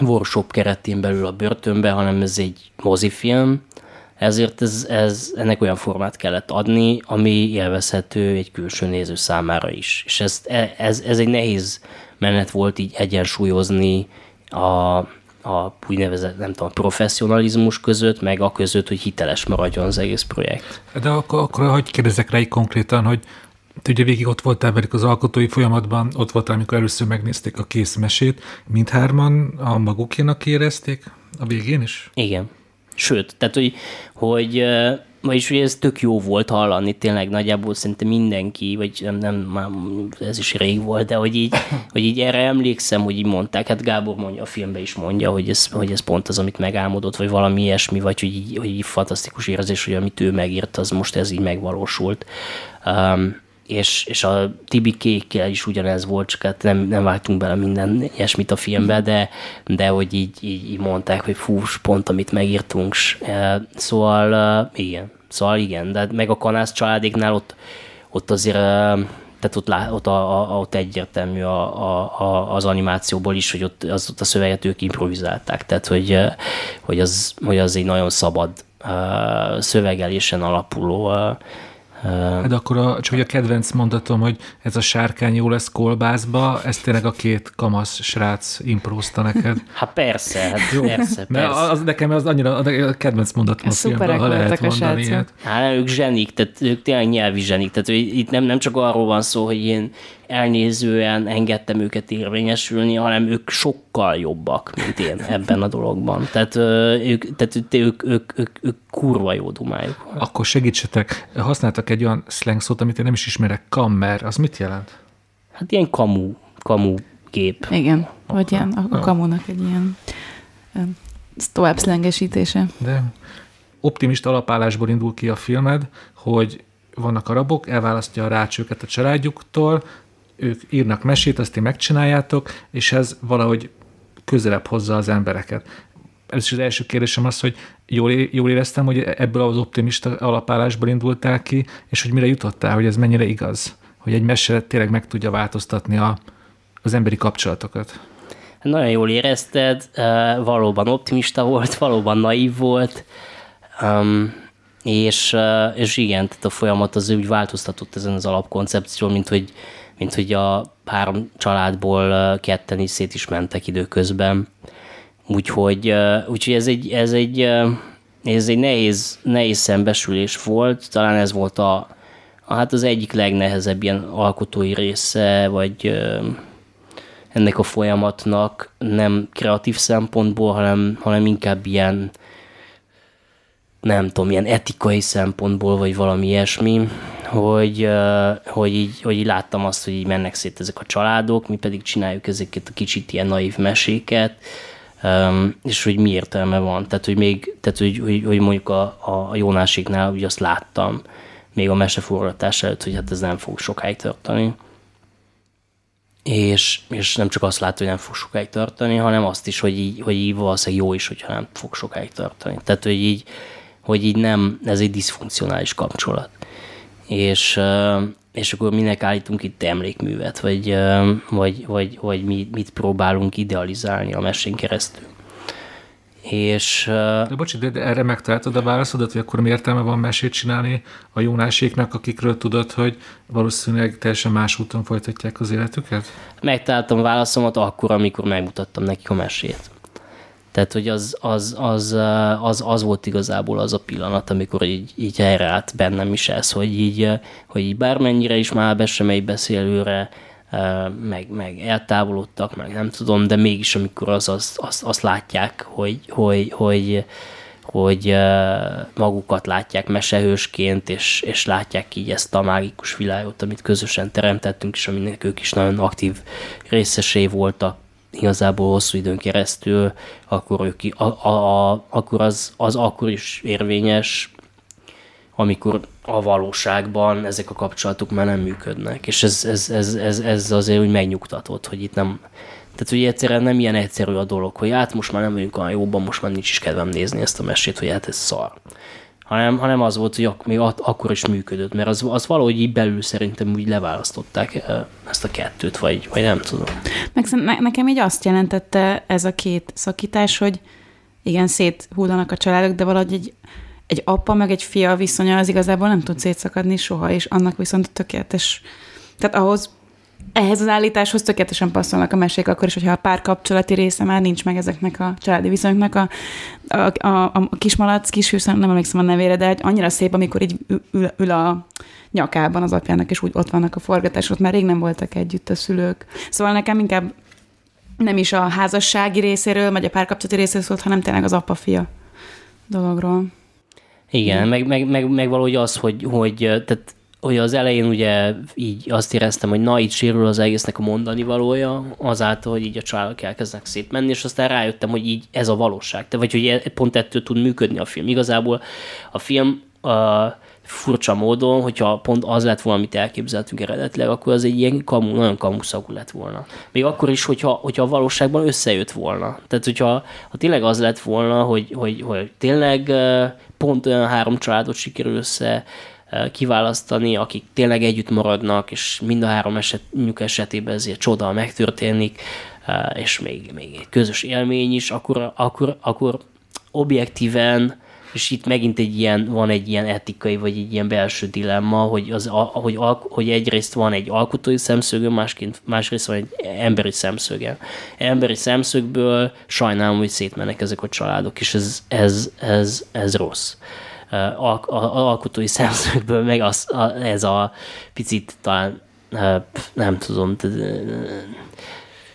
S3: workshop keretén belül a börtönbe, hanem ez egy mozifilm, ezért ez, ez, ennek olyan formát kellett adni, ami élvezhető egy külső néző számára is. És ez, ez, ez egy nehéz menet volt így egyensúlyozni a, a úgynevezett, nem tudom, professzionalizmus között, meg a között, hogy hiteles maradjon az egész projekt.
S2: De akkor, akkor hogy kérdezek rá így konkrétan, hogy te ugye végig ott voltál velük az alkotói folyamatban, ott voltál, amikor először megnézték a kész mesét, mindhárman a magukénak érezték a végén is?
S3: Igen. Sőt, tehát, hogy, hogy vagyis hogy ez tök jó volt hallani, tényleg nagyjából szerintem mindenki, vagy nem, nem már ez is rég volt, de hogy így, hogy így erre emlékszem, hogy így mondták, hát Gábor mondja, a filmben is mondja, hogy ez, hogy ez pont az, amit megálmodott, vagy valami ilyesmi, vagy hogy így, hogy így fantasztikus érzés, hogy amit ő megírt, az most ez így megvalósult. Um, és, és a Tibi Kékkel is ugyanez volt, csak hát nem, nem vágtunk bele minden ilyesmit a filmbe, de, de hogy így, így, így mondták, hogy fú, pont amit megírtunk. Szóval igen, szóval igen, de meg a Kanász családéknál ott, ott azért tehát ott, lá, ott, a, a, ott egyértelmű a, a, a, az animációból is, hogy ott, az, ott a szöveget ők improvizálták, tehát hogy, hogy, az, hogy az egy nagyon szabad szövegelésen alapuló
S2: Hát akkor a, csak hogy a kedvenc mondatom, hogy ez a sárkány jó lesz kolbászba, ez tényleg a két kamasz srác imprózta neked.
S3: Hát persze, hát jó. persze,
S2: persze. Az, nekem az annyira a kedvenc mondatom a filmben, ha lehet mondani ilyet.
S3: Hát ők zsenik, tehát ők tényleg nyelvi zsenik, tehát itt nem, nem csak arról van szó, hogy én elnézően engedtem őket érvényesülni, hanem ők sokkal jobbak, mint én ebben a dologban. Tehát ők, tehát ők, ők, ők, ők kurva jó dumájuk.
S2: Akkor segítsetek, használtak egy olyan slang szót, amit én nem is ismerek, kammer, az mit jelent?
S3: Hát ilyen kamu, kamu gép.
S1: Igen, vagy ilyen, a, a kamunak egy ilyen tovább szlengesítése.
S2: De optimista alapállásból indul ki a filmed, hogy vannak arabok, elválasztja a rács őket a családjuktól, ők írnak mesét, azt ti megcsináljátok, és ez valahogy közelebb hozza az embereket. Ez is az első kérdésem az, hogy jól, jól éreztem, hogy ebből az optimista alapállásból indultál ki, és hogy mire jutottál, hogy ez mennyire igaz, hogy egy mese tényleg meg tudja változtatni a, az emberi kapcsolatokat.
S3: Nagyon jól érezted, valóban optimista volt, valóban naív volt, és, és igen, tehát a folyamat az úgy változtatott ezen az alapkoncepción, mint hogy mint hogy a három családból ketten is szét is mentek időközben. Úgyhogy, úgyhogy ez egy, ez egy, ez egy nehéz, nehéz szembesülés volt, talán ez volt a, a hát az egyik legnehezebb ilyen alkotói része, vagy ennek a folyamatnak nem kreatív szempontból, hanem, hanem inkább ilyen nem tudom, ilyen etikai szempontból, vagy valami ilyesmi, hogy, hogy, így, hogy így láttam azt, hogy így mennek szét ezek a családok, mi pedig csináljuk ezeket a kicsit ilyen naív meséket, és hogy mi értelme van. Tehát, hogy még, tehát, hogy, hogy, hogy mondjuk a, a Jónásiknál ugye azt láttam, még a meseforgatás előtt, hogy hát ez nem fog sokáig tartani. És, és nem csak azt látod, hogy nem fog sokáig tartani, hanem azt is, hogy így, hogy így valószínűleg jó is, hogyha nem fog sokáig tartani. Tehát, hogy így, hogy így nem, ez egy diszfunkcionális kapcsolat. És, és akkor minek állítunk itt emlékművet, vagy, vagy, vagy, vagy mi, mit próbálunk idealizálni a mesén keresztül. És,
S2: de bocs, de, de erre megtaláltad a válaszodat, hogy akkor mi értelme van mesét csinálni a jónáséknak, akikről tudod, hogy valószínűleg teljesen más úton folytatják az életüket?
S3: Megtaláltam a válaszomat akkor, amikor megmutattam nekik a mesét. Tehát, hogy az, az, az, az, az volt igazából az a pillanat, amikor így, így helyreállt bennem is ez, hogy így, hogy így bármennyire is már be sem egy beszélőre, meg, meg eltávolodtak, meg nem tudom, de mégis amikor az, az, azt, azt látják, hogy, hogy, hogy, hogy magukat látják mesehősként, és, és látják így ezt a mágikus világot, amit közösen teremtettünk, és aminek ők is nagyon aktív részesé voltak, igazából hosszú időn keresztül, akkor, ők, a, a, a, akkor az, az akkor is érvényes, amikor a valóságban ezek a kapcsolatok már nem működnek. És ez, ez, ez, ez, ez azért úgy megnyugtatott, hogy itt nem, tehát hogy egyszerűen nem ilyen egyszerű a dolog, hogy hát most már nem vagyunk olyan jóban, most már nincs is kedvem nézni ezt a mesét, hogy hát ez szar hanem, hanem az volt, hogy ak- még at- akkor is működött, mert az, az valahogy így belül szerintem úgy leválasztották ezt a kettőt, vagy, vagy nem tudom.
S1: Meg ne- nekem így azt jelentette ez a két szakítás, hogy igen, széthullanak a családok, de valahogy egy, egy apa meg egy fia viszonya az igazából nem tud szétszakadni soha, és annak viszont tökéletes. Tehát ahhoz ehhez az állításhoz tökéletesen passzolnak a mesék, akkor is, hogyha a párkapcsolati része már nincs meg ezeknek a családi viszonyoknak. A, a, a, a kismalac, kishűsz, nem emlékszem a nevére, de annyira szép, amikor így ül, ül a nyakában az apjának, és úgy ott vannak a forgatások, már rég nem voltak együtt a szülők. Szóval nekem inkább nem is a házassági részéről, vagy a párkapcsolati részéről szólt, hanem tényleg az apa-fia dologról.
S3: Igen, meg, meg, meg, meg valahogy az, hogy, hogy tehát hogy az elején ugye így azt éreztem, hogy na, itt sérül az egésznek a mondani valója, azáltal, hogy így a családok elkezdenek szétmenni, és aztán rájöttem, hogy így ez a valóság. Te, vagy hogy e, pont ettől tud működni a film. Igazából a film a furcsa módon, hogyha pont az lett volna, amit elképzeltünk eredetileg, akkor az egy ilyen kamu, nagyon kamuszagú lett volna. Még akkor is, hogyha, hogyha a valóságban összejött volna. Tehát, hogyha ha tényleg az lett volna, hogy, hogy, hogy tényleg pont olyan három családot sikerül össze kiválasztani, akik tényleg együtt maradnak, és mind a három esetünk esetében ezért csoda megtörténik, és még, még egy közös élmény is, akkor, akkor, akkor objektíven, és itt megint egy ilyen, van egy ilyen etikai, vagy egy ilyen belső dilemma, hogy, az, hogy, hogy egyrészt van egy alkotói szemszögön, másként, másrészt van egy emberi szemszöge. Emberi szemszögből sajnálom, hogy szétmennek ezek a családok, és ez, ez, ez, ez rossz al- alkotói szemszögből, meg az, a, ez a picit talán nem tudom,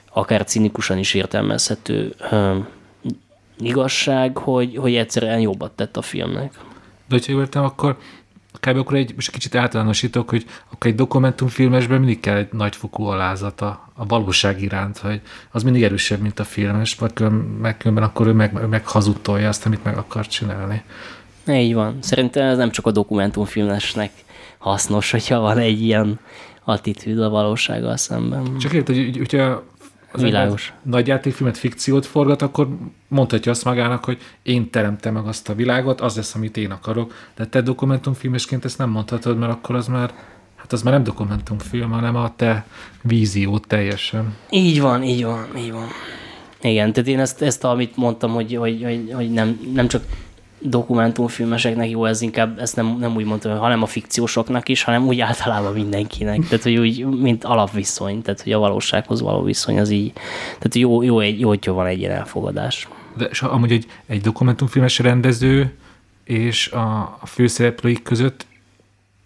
S3: akár cinikusan is értelmezhető igazság, hogy, hogy egyszerűen jobbat tett a filmnek.
S2: De hogyha jól értem, akkor kb. akkor egy, most kicsit általánosítok, hogy akkor egy dokumentumfilmesben mindig kell egy nagyfokú alázat a, valóság iránt, hogy az mindig erősebb, mint a filmes, vagy különben, különben akkor ő meg, meg hazudtolja azt, amit meg akar csinálni.
S3: Így van. Szerintem ez nem csak a dokumentumfilmesnek hasznos, hogyha van egy ilyen attitűd a valósággal szemben.
S2: Csak érted, hogy hogyha az Világos. nagy játékfilmet, fikciót forgat, akkor mondhatja azt magának, hogy én teremtem meg azt a világot, az lesz, amit én akarok. De te dokumentumfilmesként ezt nem mondhatod, mert akkor az már Hát az már nem dokumentumfilm, hanem a te víziót teljesen.
S3: Így van, így van, így van. Igen, tehát én ezt, ezt amit mondtam, hogy, hogy, hogy, hogy nem, nem csak dokumentumfilmeseknek jó, ez inkább, ezt nem, nem úgy mondtam, hanem a fikciósoknak is, hanem úgy általában mindenkinek. Tehát, hogy úgy, mint alapviszony, tehát, hogy a valósághoz való viszony az így, tehát jó, jó, egy, jó hogyha van egy ilyen elfogadás.
S2: De és amúgy egy, egy dokumentumfilmes rendező és a, a főszereplőik között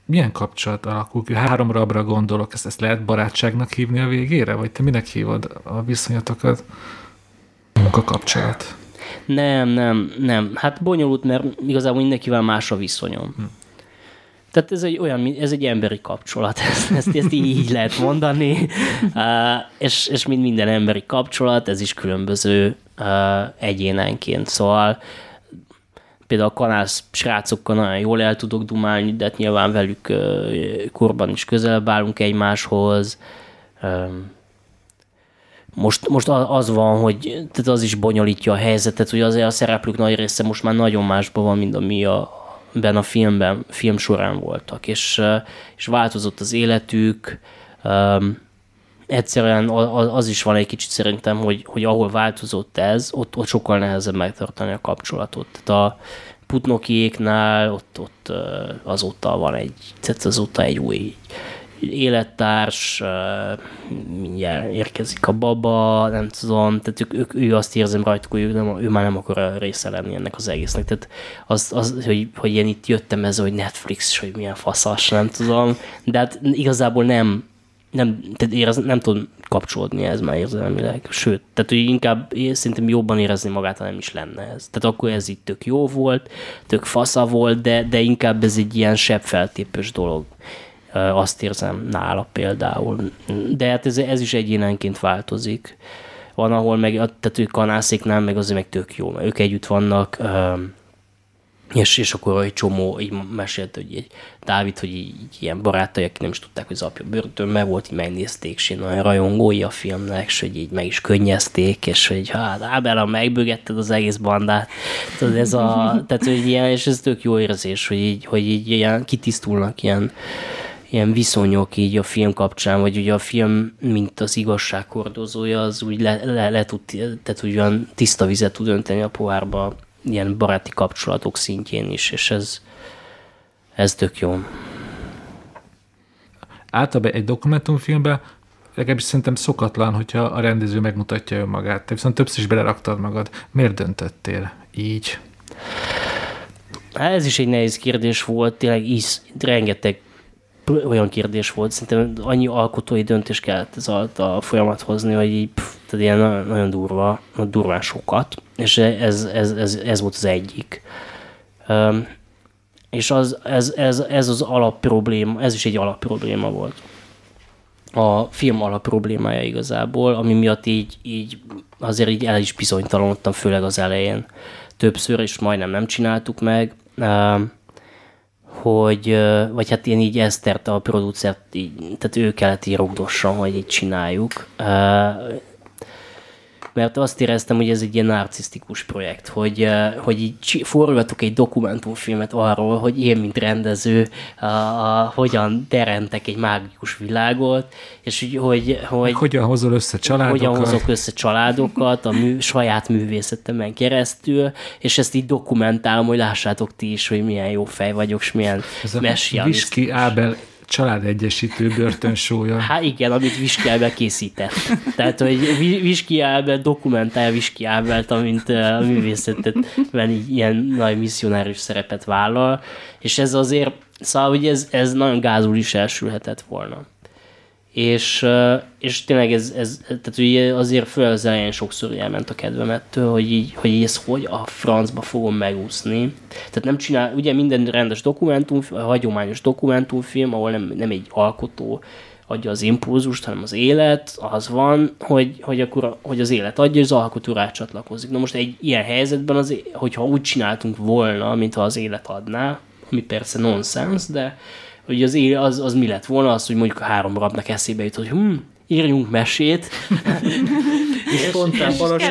S2: milyen kapcsolat alakul ki? Három rabra gondolok, ezt, ezt lehet barátságnak hívni a végére? Vagy te minek hívod a viszonyatokat? Munkakapcsolat.
S3: Nem, nem, nem. Hát bonyolult, mert igazából mindenkivel más a viszonyom. Hm. Tehát ez egy olyan, ez egy emberi kapcsolat, ezt, ezt, ezt így lehet mondani, uh, és, és mint minden emberi kapcsolat, ez is különböző uh, egyénenként. Szóval például a kanász srácokkal nagyon jól el tudok dumálni, de hát nyilván velük uh, korban is közelebb állunk egymáshoz. Um, most, most az van, hogy tehát az is bonyolítja a helyzetet, hogy azért a szereplők nagy része most már nagyon másban van, mint ami a, ben a filmben, film során voltak, és, és változott az életük, um, egyszerűen az is van egy kicsit szerintem, hogy, hogy ahol változott ez, ott, ott sokkal nehezebb megtartani a kapcsolatot. Tehát a Putnokiéknál ott, ott azóta van egy, tehát azóta egy új élettárs, mindjárt érkezik a baba, nem tudom, tehát ők, ők, ő azt érzem rajtuk, hogy ő, nem, ő már nem akar része lenni ennek az egésznek. Tehát az, az hogy, hogy én itt jöttem ez, hogy Netflix, hogy milyen faszas, nem tudom, de hát igazából nem, nem, tehát érez, nem tudom kapcsolódni ez már érzelmileg. Sőt, tehát hogy inkább szerintem jobban érezni magát, ha nem is lenne ez. Tehát akkor ez itt tök jó volt, tök fasza volt, de, de inkább ez egy ilyen sebb feltépős dolog azt érzem nála például. De hát ez, ez is egyénenként változik. Van, ahol meg, tehát ők kanászéknál meg azért meg tök jó, mert ők együtt vannak, és, és akkor egy csomó, így mesélt, hogy egy Dávid, hogy így, így ilyen barátai, akik nem is tudták, hogy az apja börtönben volt, így megnézték, és én olyan rajongói a filmnek, és hogy így meg is könnyezték, és hogy hát Ábel, megbögetted az egész bandát. Tehát ez a, tehát, hogy ilyen, és ez tök jó érzés, hogy így, hogy így ilyen kitisztulnak ilyen, ilyen viszonyok így a film kapcsán, vagy ugye a film, mint az igazság hordozója, az úgy le, le, le tud, tehát úgy olyan tiszta vizet tud önteni a pohárba, ilyen baráti kapcsolatok szintjén is, és ez, ez tök jó.
S2: Általában egy dokumentumfilmben legalábbis szerintem szokatlan, hogyha a rendező megmutatja önmagát. Te viszont többször is beleraktad magad. Miért döntöttél így?
S3: Hát ez is egy nehéz kérdés volt, tényleg is rengeteg olyan kérdés volt, szerintem annyi alkotói döntés kellett ez alatt a folyamat hozni, hogy így, pff, tehát ilyen nagyon, nagyon durva, durván sokat, és ez, ez, ez, ez volt az egyik. Um, és az, ez, ez, ez az alapprobléma, ez is egy alapprobléma volt. A film alapproblémája igazából, ami miatt így, így azért így el is bizonytalanodtam, főleg az elején. Többször, és majdnem nem csináltuk meg. Um, hogy, vagy hát én így Esztert a producert, így, tehát ő kellett így rogdosson, hogy így csináljuk mert azt éreztem, hogy ez egy ilyen narcisztikus projekt, hogy, hogy így forgatok egy dokumentumfilmet arról, hogy én, mint rendező, a, a, hogyan teremtek egy mágikus világot, és hogy, hogy, hogy
S2: hogyan hozol össze családokat.
S3: Hogyan hozok össze családokat a mű, saját művészetemen keresztül, és ezt így dokumentálom, hogy lássátok ti is, hogy milyen jó fej vagyok, és milyen messianisztikus.
S2: Viski Ábel családegyesítő börtönsója.
S3: Hát igen, amit Viski készített. Tehát, hogy Viski Ábel dokumentálja Viski Ábelt, amint a művészetben ilyen nagy misszionárius szerepet vállal, és ez azért, szóval, hogy ez, ez nagyon gázul is elsülhetett volna és, és tényleg ez, ez tehát ugye azért föl az elején sokszor elment a kedvem ettől, hogy így, hogy így ezt hogy a francba fogom megúszni. Tehát nem csinál, ugye minden rendes dokumentum, hagyományos dokumentumfilm, ahol nem, nem egy alkotó adja az impulzust, hanem az élet, az van, hogy, hogy, akkor, hogy az élet adja, és az alkotó rácsatlakozik. Na most egy ilyen helyzetben, az, hogyha úgy csináltunk volna, mintha az élet adná, ami persze nonsens, de hogy az, az, az mi lett volna, az, hogy mondjuk a három rabnak eszébe jut, hogy hm, írjunk mesét.
S1: és spontán balos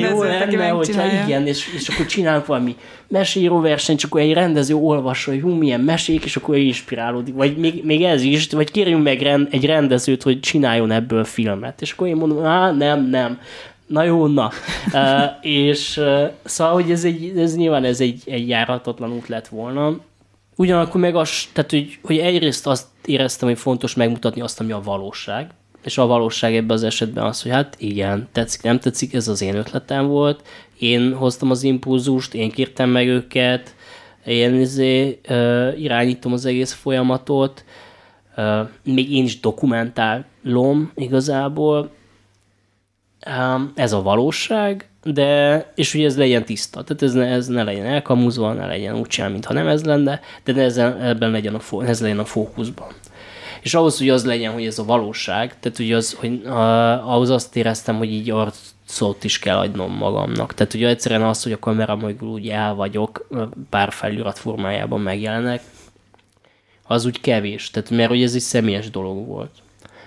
S3: jó lenne, hogyha igen, és, és akkor csinálunk valami mesíró versenyt, csak akkor egy rendező olvassa, hogy hú, milyen mesék, és akkor inspirálódik. Vagy még, még ez is, vagy kérjünk meg rend, egy rendezőt, hogy csináljon ebből filmet. És akkor én mondom, á, nem, nem. Na jó, na. uh, és uh, szóval, hogy ez, egy, ez nyilván ez egy, egy járhatatlan út lett volna, Ugyanakkor meg az, tehát, hogy, hogy egyrészt azt éreztem, hogy fontos megmutatni azt, ami a valóság, és a valóság ebben az esetben az, hogy hát igen, tetszik, nem tetszik, ez az én ötletem volt, én hoztam az impulzust, én kértem meg őket, én izé, uh, irányítom az egész folyamatot, uh, még én is dokumentálom igazából. Ez a valóság, de, és hogy ez legyen tiszta, tehát ez ne, ez ne legyen elkamuzva, ne legyen úgy sem, mintha nem ez lenne, de ne ez, ebben legyen a, ez legyen a fókuszban. És ahhoz, hogy az legyen, hogy ez a valóság, tehát hogy, az, hogy uh, ahhoz azt éreztem, hogy így arcot is kell adnom magamnak. Tehát ugye egyszerűen az, hogy a kamera mögül úgy el vagyok, pár felirat formájában megjelenek, az úgy kevés, tehát mert hogy ez egy személyes dolog volt.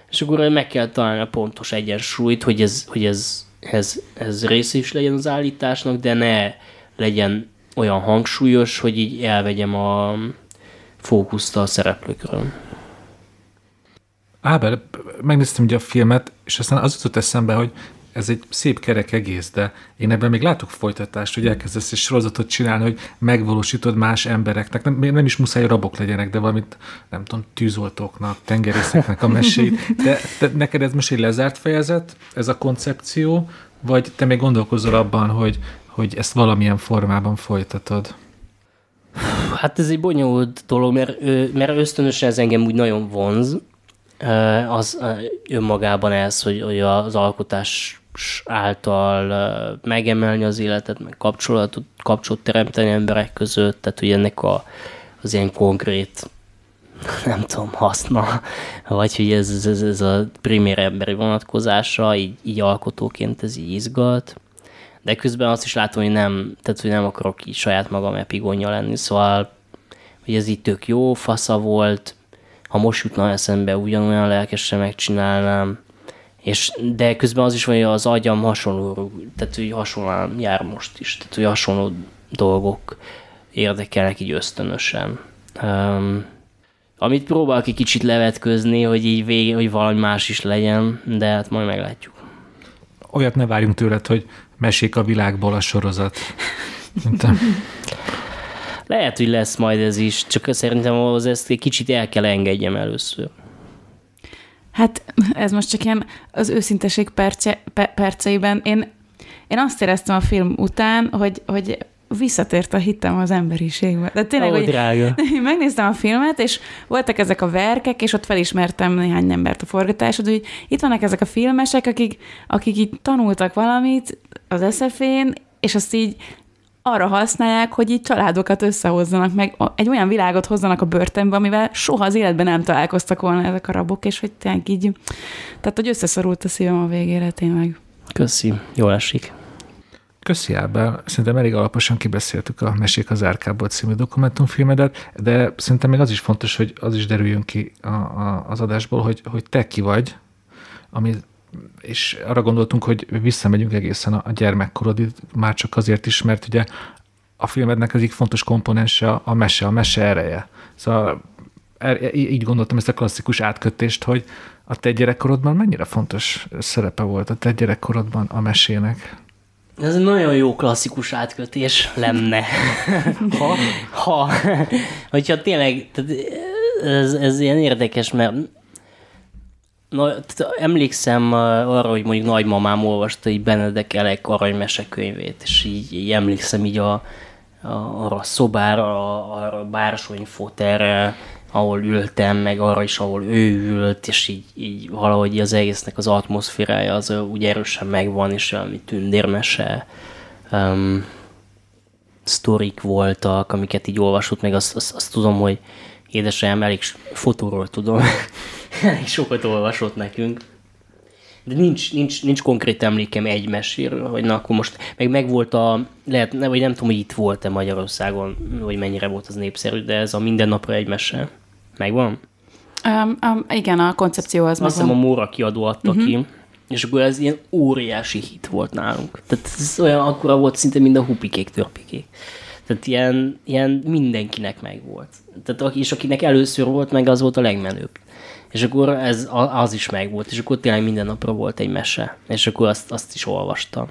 S3: És akkor meg kell találni a pontos egyensúlyt, hogy ez, hogy ez, ez, ez része is legyen az állításnak, de ne legyen olyan hangsúlyos, hogy így elvegyem a fókuszt a szereplőkről.
S2: Ábel, megnéztem ugye a filmet, és aztán az jutott eszembe, hogy ez egy szép kerek egész, de én ebben még látok folytatást, hogy elkezdesz egy sorozatot csinálni, hogy megvalósítod más embereknek, nem, nem is muszáj, rabok legyenek, de valamit, nem tudom, tűzoltóknak, tengerészeknek a mesét. De, de neked ez most egy lezárt fejezet, ez a koncepció, vagy te még gondolkozol abban, hogy, hogy ezt valamilyen formában folytatod?
S3: Hát ez egy bonyolult dolog, mert, mert ösztönösen ez engem úgy nagyon vonz, az önmagában ez, hogy, hogy az alkotás által megemelni az életet, meg kapcsolatot, kapcsolat teremteni emberek között, tehát hogy ennek a, az ilyen konkrét nem tudom, haszna, vagy hogy ez, ez, ez, a primér emberi vonatkozása, így, így alkotóként ez így izgat. De közben azt is látom, hogy nem, tehát hogy nem akarok így saját magam epigonja lenni, szóval hogy ez így tök jó, fasza volt, ha most jutna eszembe, ugyanolyan lelkesen megcsinálnám, és, de közben az is van, hogy az agyam hasonló, tehát hogy hasonlóan jár most is, tehát hogy hasonló dolgok érdekelnek így ösztönösen. Um, amit próbálok egy kicsit levetközni, hogy így vége, hogy valami más is legyen, de hát majd meglátjuk.
S2: Olyat ne várjunk tőled, hogy mesék a világból a sorozat.
S3: Lehet, hogy lesz majd ez is, csak szerintem ahhoz ezt egy kicsit el kell engedjem először.
S1: Hát ez most csak ilyen az őszinteség perce, pe, perceiben. Én, én azt éreztem a film után, hogy, hogy visszatért a hitem az emberiségbe. De tényleg,
S3: Ó,
S1: hogy
S3: drága.
S1: megnéztem a filmet, és voltak ezek a verkek, és ott felismertem néhány embert a forgatásod, hogy itt vannak ezek a filmesek, akik, akik így tanultak valamit az SZF-én, és azt így arra használják, hogy így családokat összehozzanak, meg egy olyan világot hozzanak a börtönbe, amivel soha az életben nem találkoztak volna ezek a rabok, és hogy tényleg így, tehát hogy összeszorult a szívem a végére tényleg.
S3: Köszi, jól esik.
S2: Köszi Ábel, szerintem elég alaposan kibeszéltük a Mesék az Árkából című dokumentumfilmedet, de szerintem még az is fontos, hogy az is derüljön ki a, a, az adásból, hogy, hogy te ki vagy, ami és arra gondoltunk, hogy visszamegyünk egészen a gyermekkorodig, már csak azért is, mert ugye a filmednek egyik fontos komponense a mese, a mese ereje. Szóval er, így gondoltam ezt a klasszikus átkötést, hogy a te gyerekkorodban mennyire fontos szerepe volt a te gyerekkorodban a mesének?
S3: Ez egy nagyon jó klasszikus átkötés lenne. ha, ha, hogyha tényleg, tehát ez, ez ilyen érdekes, mert Na, emlékszem arra, hogy mondjuk nagymamám olvasta így Benedek Elek aranymesekönyvét, és így, így emlékszem így a, a, arra a szobára, arra a bársony foterre, ahol ültem, meg arra is, ahol ő ült, és így, így valahogy az egésznek az atmoszférája az úgy erősen megvan, és valami tündérmese um, sztorik voltak, amiket így olvasott, meg azt, azt, azt tudom, hogy édesanyám elég fotóról tudom, elég sokat olvasott nekünk. De nincs, nincs, nincs konkrét emlékem egy meséről, hogy na akkor most, meg megvolt a, lehet, nem, vagy nem tudom, hogy itt volt-e Magyarországon, vagy mennyire volt az népszerű, de ez a mindennapra egy mese. Megvan?
S1: Um, um, igen, a koncepció az
S3: Azt hiszem a Móra kiadó adta uh-huh. ki, és akkor ez ilyen óriási hit volt nálunk. Tehát ez olyan akkora volt szinte, mint a hupikék, törpikék. Tehát ilyen, ilyen mindenkinek meg volt. Tehát, és akinek először volt meg, az volt a legmenőbb. És akkor ez, az is megvolt, és akkor tényleg minden napra volt egy mese, és akkor azt, azt is olvastam.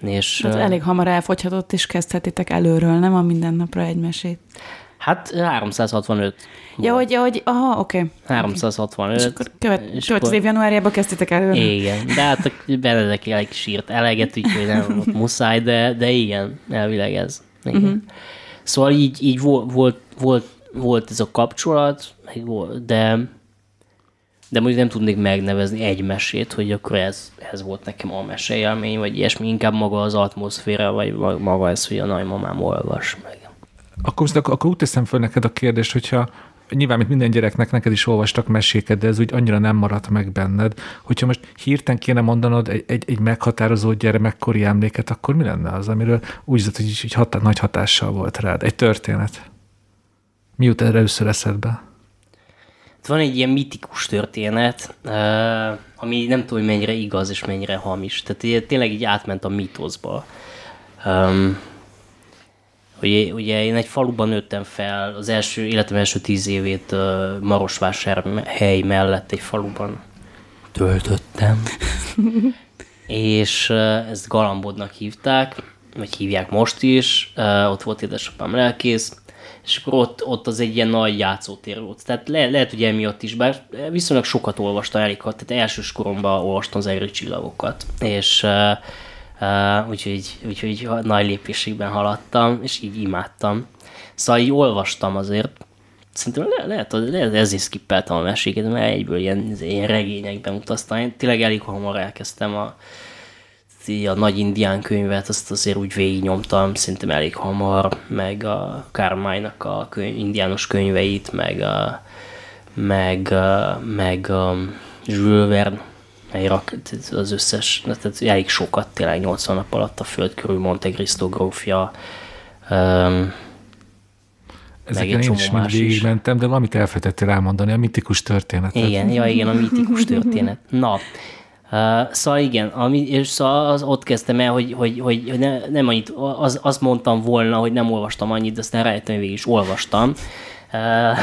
S1: És, hát elég hamar elfogyhatott, és kezdhetitek előről, nem a minden napra egy mesét.
S3: Hát 365.
S1: Ja, hogy, ja, hogy aha, oké. Okay.
S3: 365.
S1: És akkor követ, és következő év januárjában kezdtétek előről.
S3: Igen, de hát Benedek elég sírt eleget, úgyhogy nem muszáj, de, de igen, elvileg ez. Igen. Uh-huh. Szóval így, így volt, volt, volt, volt ez a kapcsolat, de de mondjuk nem tudnék megnevezni egy mesét, hogy akkor ez, ez volt nekem a meseélmény, vagy ilyesmi, inkább maga az atmoszféra, vagy maga ez, hogy a nagymamám olvas meg.
S2: Akkor, akkor, úgy teszem föl neked a kérdést, hogyha nyilván, mint minden gyereknek, neked is olvastak meséket, de ez úgy annyira nem maradt meg benned. Hogyha most hirtelen kéne mondanod egy, egy, egy meghatározó gyermekkori emléket, akkor mi lenne az, amiről úgy hogy így hatá, nagy hatással volt rád? Egy történet. Mi jut először eszedbe?
S3: Van egy ilyen mitikus történet, ami nem tudom, hogy mennyire igaz és mennyire hamis. Tehát tényleg így átment a mitoszba. Um, Ugye, ugye én egy faluban nőttem fel, az első, életem első tíz évét uh, Marosvásárhely mellett egy faluban töltöttem. és uh, ezt Galambodnak hívták, vagy hívják most is, ott volt édesapám lelkész, és akkor ott, ott az egy ilyen nagy játszótér volt. Tehát le, lehet, hogy emiatt is, bár viszonylag sokat olvastam elég, tehát elsős koromban olvastam az erő csillagokat, és uh, Uh, úgyhogy, úgyhogy nagy lépésekben haladtam, és így imádtam. Szóval így olvastam azért, szerintem le, lehet, lehet ezért skippeltem a meséket, mert egyből ilyen, ilyen regényekben utaztam. Én tényleg elég hamar elkezdtem a, a nagy indián könyvet, azt azért úgy végignyomtam, szerintem elég hamar, meg a Carmine-nak a könyv, indiános könyveit, meg a, meg, a, meg a Jules Verne az összes, tehát elég sokat, tényleg 80 nap alatt a föld körül Monte Cristo grófja, um,
S2: Ezeken én is mind végigmentem, de valamit elfelejtettél elmondani, a mitikus történet.
S3: Igen, ja, igen, a mitikus történet. Na, uh, szóval igen, ami, és szóval az, ott kezdtem el, hogy, hogy, hogy ne, nem annyit, az, azt mondtam volna, hogy nem olvastam annyit, de aztán rájöttem, hogy végig is olvastam. Uh,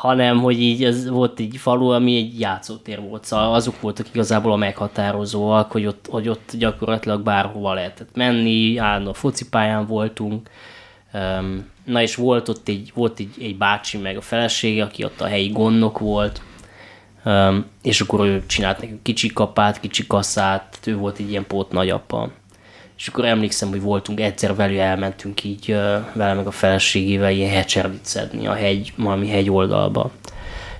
S3: hanem hogy így ez volt egy falu, ami egy játszótér volt, szóval azok voltak igazából a meghatározóak, hogy ott, hogy ott gyakorlatilag bárhova lehetett menni, állandóan focipályán voltunk, na és volt ott egy, volt egy, egy bácsi meg a felesége, aki ott a helyi gondnok volt, és akkor ő csinált nekünk kicsi kapát, kicsi kasszát, ő volt egy ilyen pót nagyapa és akkor emlékszem, hogy voltunk egyszer velő, elmentünk így vele meg a feleségével ilyen hecserdit szedni a hegy, valami hegy oldalba.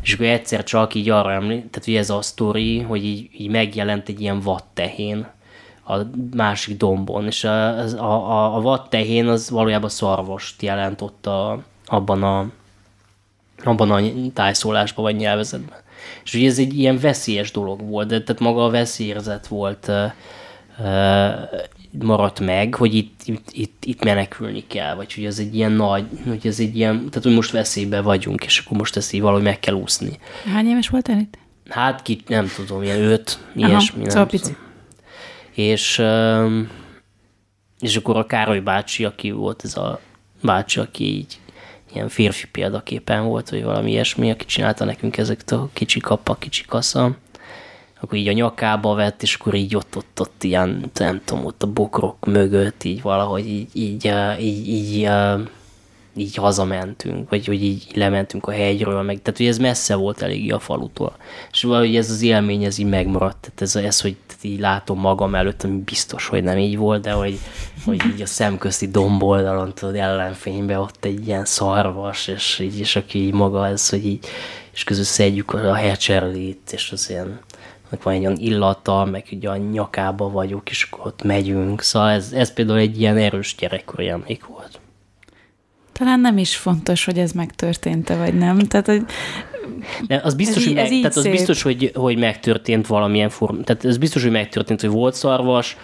S3: És akkor egyszer csak így arra emlékszem, tehát hogy ez a sztori, hogy így, így megjelent egy ilyen vattehén a másik dombon, és a, a, a, a vattehén az valójában szarvast jelent ott a, abban a abban a tájszólásban vagy nyelvezetben. És ugye ez egy ilyen veszélyes dolog volt, de tehát maga a veszélyérzet volt maradt meg, hogy itt, itt, itt, itt menekülni kell, vagy hogy ez egy ilyen nagy, hogy ez egy ilyen, tehát hogy most veszélybe vagyunk, és akkor most ezt így valahogy meg kell úszni.
S1: Hány éves voltál itt?
S3: Hát ki, nem tudom, ilyen öt, ilyesmi. Aha, szóval pici. És, és akkor a Károly bácsi, aki volt ez a bácsi, aki így ilyen férfi példaképen volt, vagy valami ilyesmi, aki csinálta nekünk ezeket a kicsi kappa, kicsi kassa, akkor így a nyakába vett, és akkor így ott, ott, ott ilyen, nem tudom, ott a bokrok mögött így valahogy így, így, így, így, így hazamentünk, vagy hogy így lementünk a hegyről, meg, tehát hogy ez messze volt eléggé a falutól. És valahogy ez az élmény, ez így megmaradt, tehát ez, ez hogy így látom magam előtt, ami biztos, hogy nem így volt, de hogy, hogy így a szemközti domboldalon, tudod, ellenfényben ott egy ilyen szarvas, és így, és aki így maga ez, hogy így, és közül szedjük a hecserlét, és az ilyen van egy olyan illata, meg ugye a nyakába vagyok, és akkor ott megyünk. Szóval ez, ez például egy ilyen erős gyerekkori emlék volt.
S1: Talán nem is fontos, hogy ez megtörtént-e, vagy nem. Tehát, hogy
S3: de az biztos, hogy, meg, tehát az biztos hogy, hogy megtörtént valamilyen form. Tehát ez biztos, hogy megtörtént, hogy volt szarvas,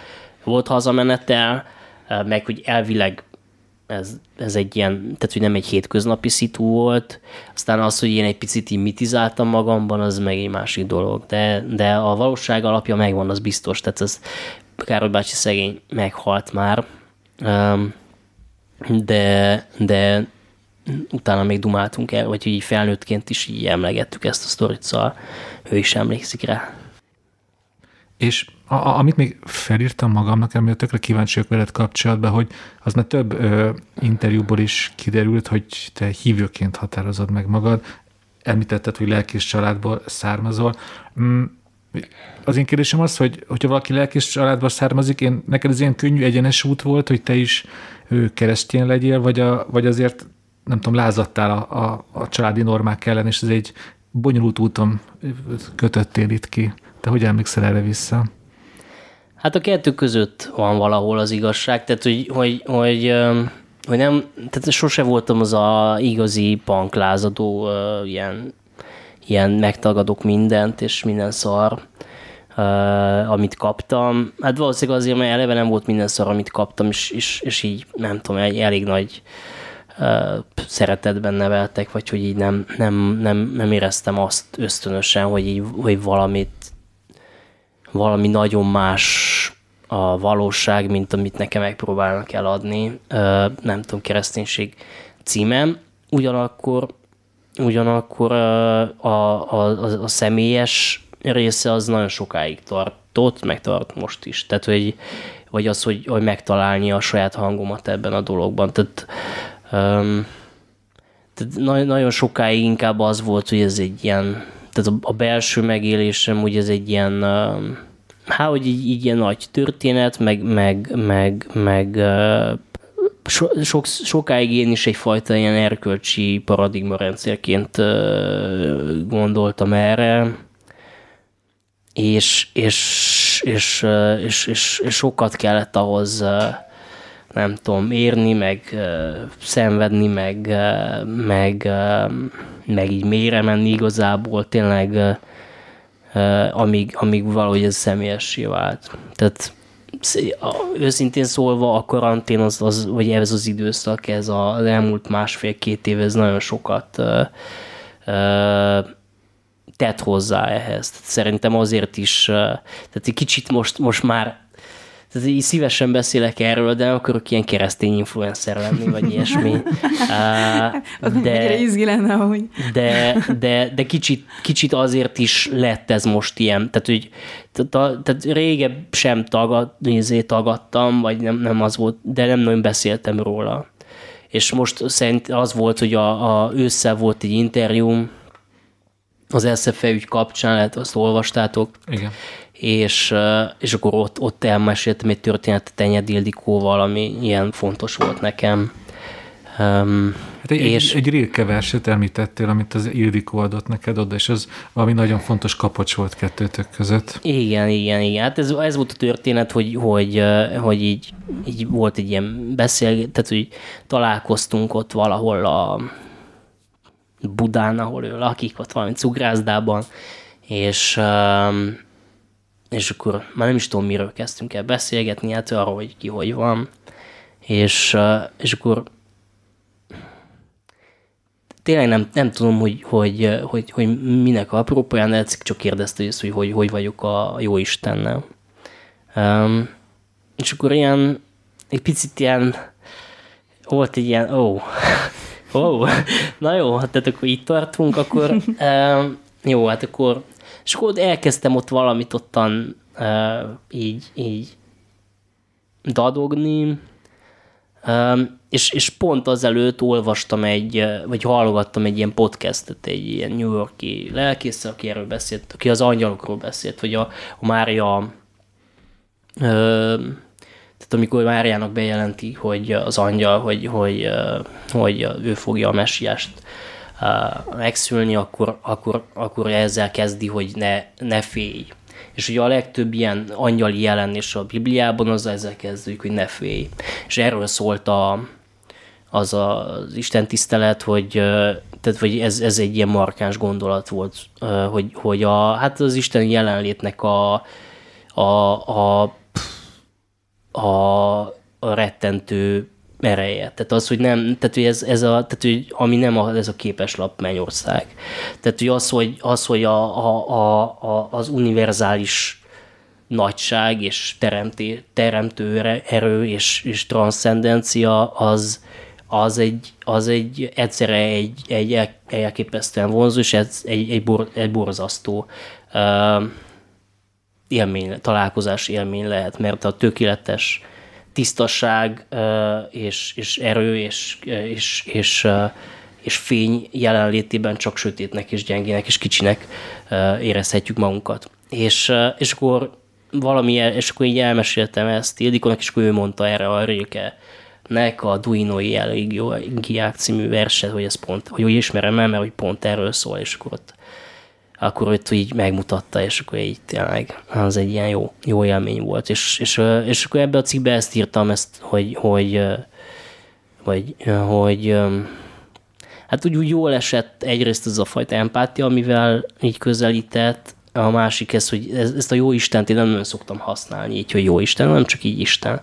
S3: volt hazamenetel, meg hogy elvileg ez, ez egy ilyen, tehát hogy nem egy hétköznapi szitu volt, aztán az, hogy én egy picit imitizáltam magamban, az meg egy másik dolog, de, de a valóság alapja megvan, az biztos, tehát ez Károly bácsi szegény meghalt már, de, de utána még dumáltunk el, vagy így felnőttként is így emlegettük ezt a sztorit, szóval ő is emlékszik rá.
S2: És a, amit még felírtam magamnak, ami tökre kíváncsiak veled kapcsolatban, hogy az már több ö, interjúból is kiderült, hogy te hívőként határozod meg magad, említetted, hogy lelkész családból származol. Mm, Az én kérdésem az, hogy hogyha valaki lelkés családba származik, én, neked ez ilyen könnyű egyenes út volt, hogy te is ő, keresztény legyél, vagy, a, vagy azért nem tudom, lázadtál a, a, a családi normák ellen, és ez egy bonyolult úton kötöttél itt ki. Te hogy emlékszel erre vissza?
S3: Hát a kettő között van valahol az igazság, tehát hogy, hogy, hogy, hogy nem, tehát sose voltam az a igazi panklázadó, ilyen, ilyen megtagadok mindent, és minden szar, amit kaptam. Hát valószínűleg azért, mert eleve nem volt minden szar, amit kaptam, és, és, és így nem tudom, egy elég nagy szeretetben neveltek, vagy hogy így nem, nem, nem, nem éreztem azt ösztönösen, hogy így hogy valamit valami nagyon más a valóság, mint amit nekem megpróbálnak eladni, nem tudom, kereszténység címem. Ugyanakkor, ugyanakkor a, a, a, a személyes része az nagyon sokáig tartott, meg tart most is. Tehát, hogy, vagy az, hogy, hogy megtalálni a saját hangomat ebben a dologban. Tehát, um, tehát nagyon sokáig inkább az volt, hogy ez egy ilyen, tehát a, a belső megélésem, ugye ez egy ilyen, hát, hogy így, így ilyen nagy történet, meg, meg, meg, meg so, sok, sokáig én is egyfajta ilyen erkölcsi paradigmarendszerként gondoltam erre, és, és, és, és, és, és sokat kellett ahhoz nem tudom, érni, meg szenvedni, meg, meg, meg így mélyre menni igazából, tényleg amíg, amíg valahogy ez személyessé vált. Tehát őszintén szólva a karantén, az, az, vagy ez az időszak, ez az elmúlt másfél-két év, ez nagyon sokat tett hozzá ehhez. Tehát szerintem azért is, tehát egy kicsit most, most már tehát így szívesen beszélek erről, de akarok ilyen keresztény influencer lenni, vagy ilyesmi.
S1: Uh, de, izgi lenne, hogy...
S3: De, de, de kicsit, kicsit azért is lett ez most ilyen. Tehát, hogy, tehát, tehát régebb sem tagad, nézé, tagadtam, vagy nem, nem az volt, de nem nagyon beszéltem róla. És most szerint az volt, hogy a, a ősszel volt egy interjúm, az SZFE ügy kapcsán, lehet azt olvastátok.
S2: Igen
S3: és, és akkor ott, ott elmeséltem egy történetet Tenyed Ildikóval, ami ilyen fontos volt nekem. Um,
S2: hát egy, és... egy, egy Rilke verset említettél, amit az Ildikó adott neked oda, és az valami nagyon fontos kapocs volt kettőtök között.
S3: Igen, igen, igen. Hát ez, ez volt a történet, hogy, hogy, hogy így, így volt egy ilyen beszélgetés, tehát hogy találkoztunk ott valahol a Budán, ahol ő lakik, ott valami cugrászdában, és um, és akkor már nem is tudom, miről kezdtünk el beszélgetni, hát arról, hogy ki hogy van, és, és akkor tényleg nem, nem tudom, hogy, hogy, hogy, hogy minek apropóján, de csak kérdezte, hogy, hogy, hogy hogy vagyok a jó Istennel. Um, és akkor ilyen, egy picit ilyen, volt egy ilyen, ó, oh, ó, oh, na jó, hát tehát akkor itt tartunk, akkor um, jó, hát akkor és akkor elkezdtem ott valamit ottan uh, így, így dadogni, um, és, és pont azelőtt olvastam egy, vagy hallgattam egy ilyen podcastet, egy ilyen New Yorki lelkész, aki erről beszélt, aki az angyalokról beszélt, vagy a, a Mária, uh, tehát amikor Máriának bejelenti, hogy az angyal, hogy, hogy, hogy ő fogja a messiást megszülni, akkor, akkor, akkor ezzel kezdi, hogy ne, ne félj. És ugye a legtöbb ilyen angyali jelenés a Bibliában az ezzel kezdődik, hogy ne félj. És erről szólt a, az az Isten tisztelet, hogy, tehát, hogy ez, ez egy ilyen markáns gondolat volt, hogy, hogy a, hát az Isten jelenlétnek a, a, a, a, a rettentő ereje. Tehát az, hogy nem, tehát hogy ez, ez a, tehát hogy ami nem a, ez a képeslap mennyország. Tehát hogy az, hogy, az, hogy a, a, a, a, az univerzális nagyság és teremté, teremtő erő és, és transzcendencia az, az egy, az egy egyszerre egy, egy elképesztően vonzó, és ez egy, egy, bor, egy borzasztó uh, élmény, találkozás élmény lehet, mert a tökéletes tisztaság és, és erő és, és, és, és fény jelenlétében csak sötétnek és gyengének és kicsinek érezhetjük magunkat. és, és akkor valami, és akkor így elmeséltem ezt Ildikónak, és akkor ő mondta erre a Réke nek a Duinoi Elegiák című verset, hogy ez pont, hogy úgy ismerem el, mert hogy pont erről szól, és akkor ott akkor őt így megmutatta, és akkor így tényleg az egy ilyen jó, jó élmény volt. És, és, és akkor ebbe a cikkbe ezt írtam, ezt, hogy, hogy, hogy, hogy hát úgy, úgy jól esett egyrészt ez a fajta empátia, amivel így közelített, a másik ez, hogy ezt a jó Istent én nem nagyon szoktam használni, így, hogy jó Isten, nem csak így Isten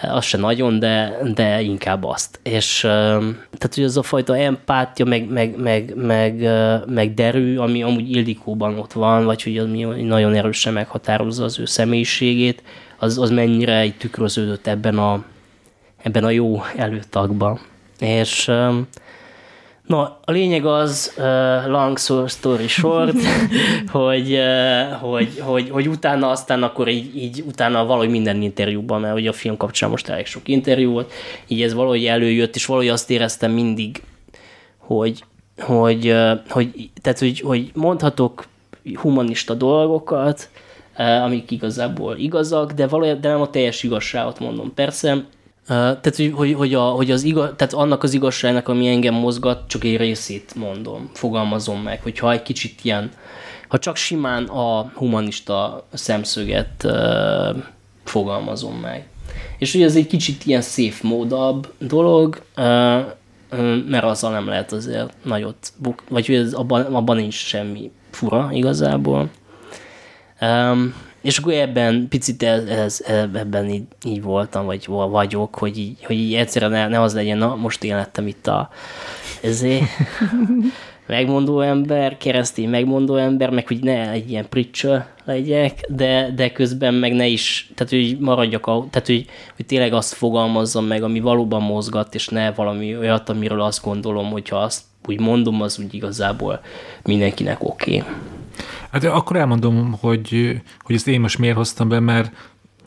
S3: az se nagyon, de, de inkább azt. És tehát, hogy az a fajta empátia, meg, meg, meg, meg, meg derű, ami amúgy Ildikóban ott van, vagy hogy ami nagyon erősen meghatározza az ő személyiségét, az, az mennyire egy tükröződött ebben a, ebben a jó előtagban. És No, a lényeg az, uh, long story short, hogy, uh, hogy, hogy, hogy utána aztán akkor így, így utána valahogy minden interjúban, mert ugye a film kapcsán most elég sok interjú volt, így ez valahogy előjött, és valahogy azt éreztem mindig, hogy, hogy, uh, hogy, tehát, hogy, hogy mondhatok humanista dolgokat, amik igazából igazak, de, valójában, de nem a teljes igazságot mondom. Persze tehát, hogy, hogy, a, hogy az igaz, tehát annak az igazságnak, ami engem mozgat, csak egy részét mondom, fogalmazom meg, hogyha egy kicsit ilyen, ha csak simán a humanista szemszöget uh, fogalmazom meg. És hogy ez egy kicsit ilyen szép módabb dolog, uh, mert azzal nem lehet azért nagyot buk, vagy hogy ez, abban, abban nincs semmi fura igazából. Um, és akkor ebben picit ez, ebben így, így voltam, vagy vagyok, hogy így, hogy így egyszerűen ne, ne az legyen, na most én lettem itt a ezé, megmondó ember, keresztény megmondó ember, meg hogy ne egy ilyen preacher legyek, de, de közben meg ne is, tehát hogy maradjak, tehát hogy, hogy tényleg azt fogalmazzam meg, ami valóban mozgat, és ne valami olyat, amiről azt gondolom, hogyha azt úgy mondom, az úgy igazából mindenkinek oké. Okay.
S2: Hát akkor elmondom, hogy, hogy ezt én most miért hoztam be, mert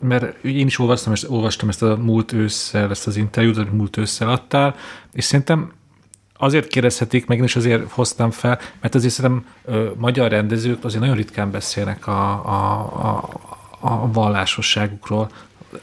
S2: mert én is olvastam, és olvastam ezt a múlt ősszel, ezt az interjút, amit múlt ősszel adtál, és szerintem azért kérdezhetik, meg én is azért hoztam fel, mert azért szerintem ö, magyar rendezők azért nagyon ritkán beszélnek a, a, a, a vallásosságukról.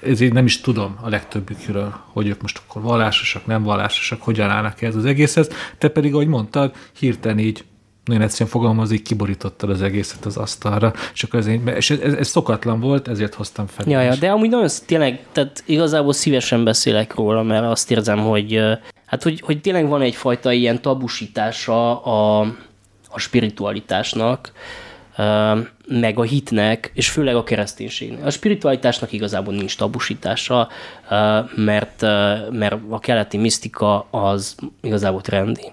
S2: Ezért nem is tudom a legtöbbükről, hogy ők most akkor vallásosak, nem vallásosak, hogyan állnak ez az egészhez. Te pedig, ahogy mondtad, hirtelen így nagyon egyszerűen fogalmazik, kiborítottad az egészet az asztalra, és akkor ez, és ez, ez szokatlan volt, ezért hoztam fel.
S3: Ja, ja, de amúgy nagyon tényleg, tehát igazából szívesen beszélek róla, mert azt érzem, hogy hát hogy, hogy tényleg van egyfajta ilyen tabusítása a, a spiritualitásnak, meg a hitnek, és főleg a kereszténységnek. A spiritualitásnak igazából nincs tabusítása, mert, mert a keleti misztika az igazából trendi.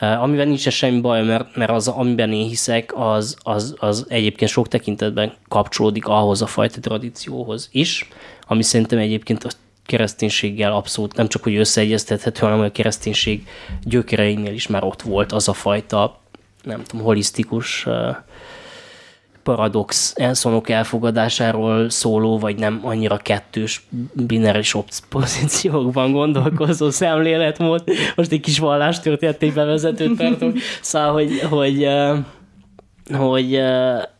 S3: Amivel nincs semmi baj, mert, mert az, amiben én hiszek, az, az, az egyébként sok tekintetben kapcsolódik ahhoz a fajta tradícióhoz is, ami szerintem egyébként a kereszténységgel abszolút nem csak, hogy összeegyeztethető, hanem a kereszténység gyökereinél is már ott volt az a fajta, nem tudom, holisztikus paradox elszonok elfogadásáról szóló, vagy nem annyira kettős bináris pozíciókban gondolkozó szemléletmód. Most egy kis vallástörténeti bevezetőt tartok. Szóval, hogy, hogy, hogy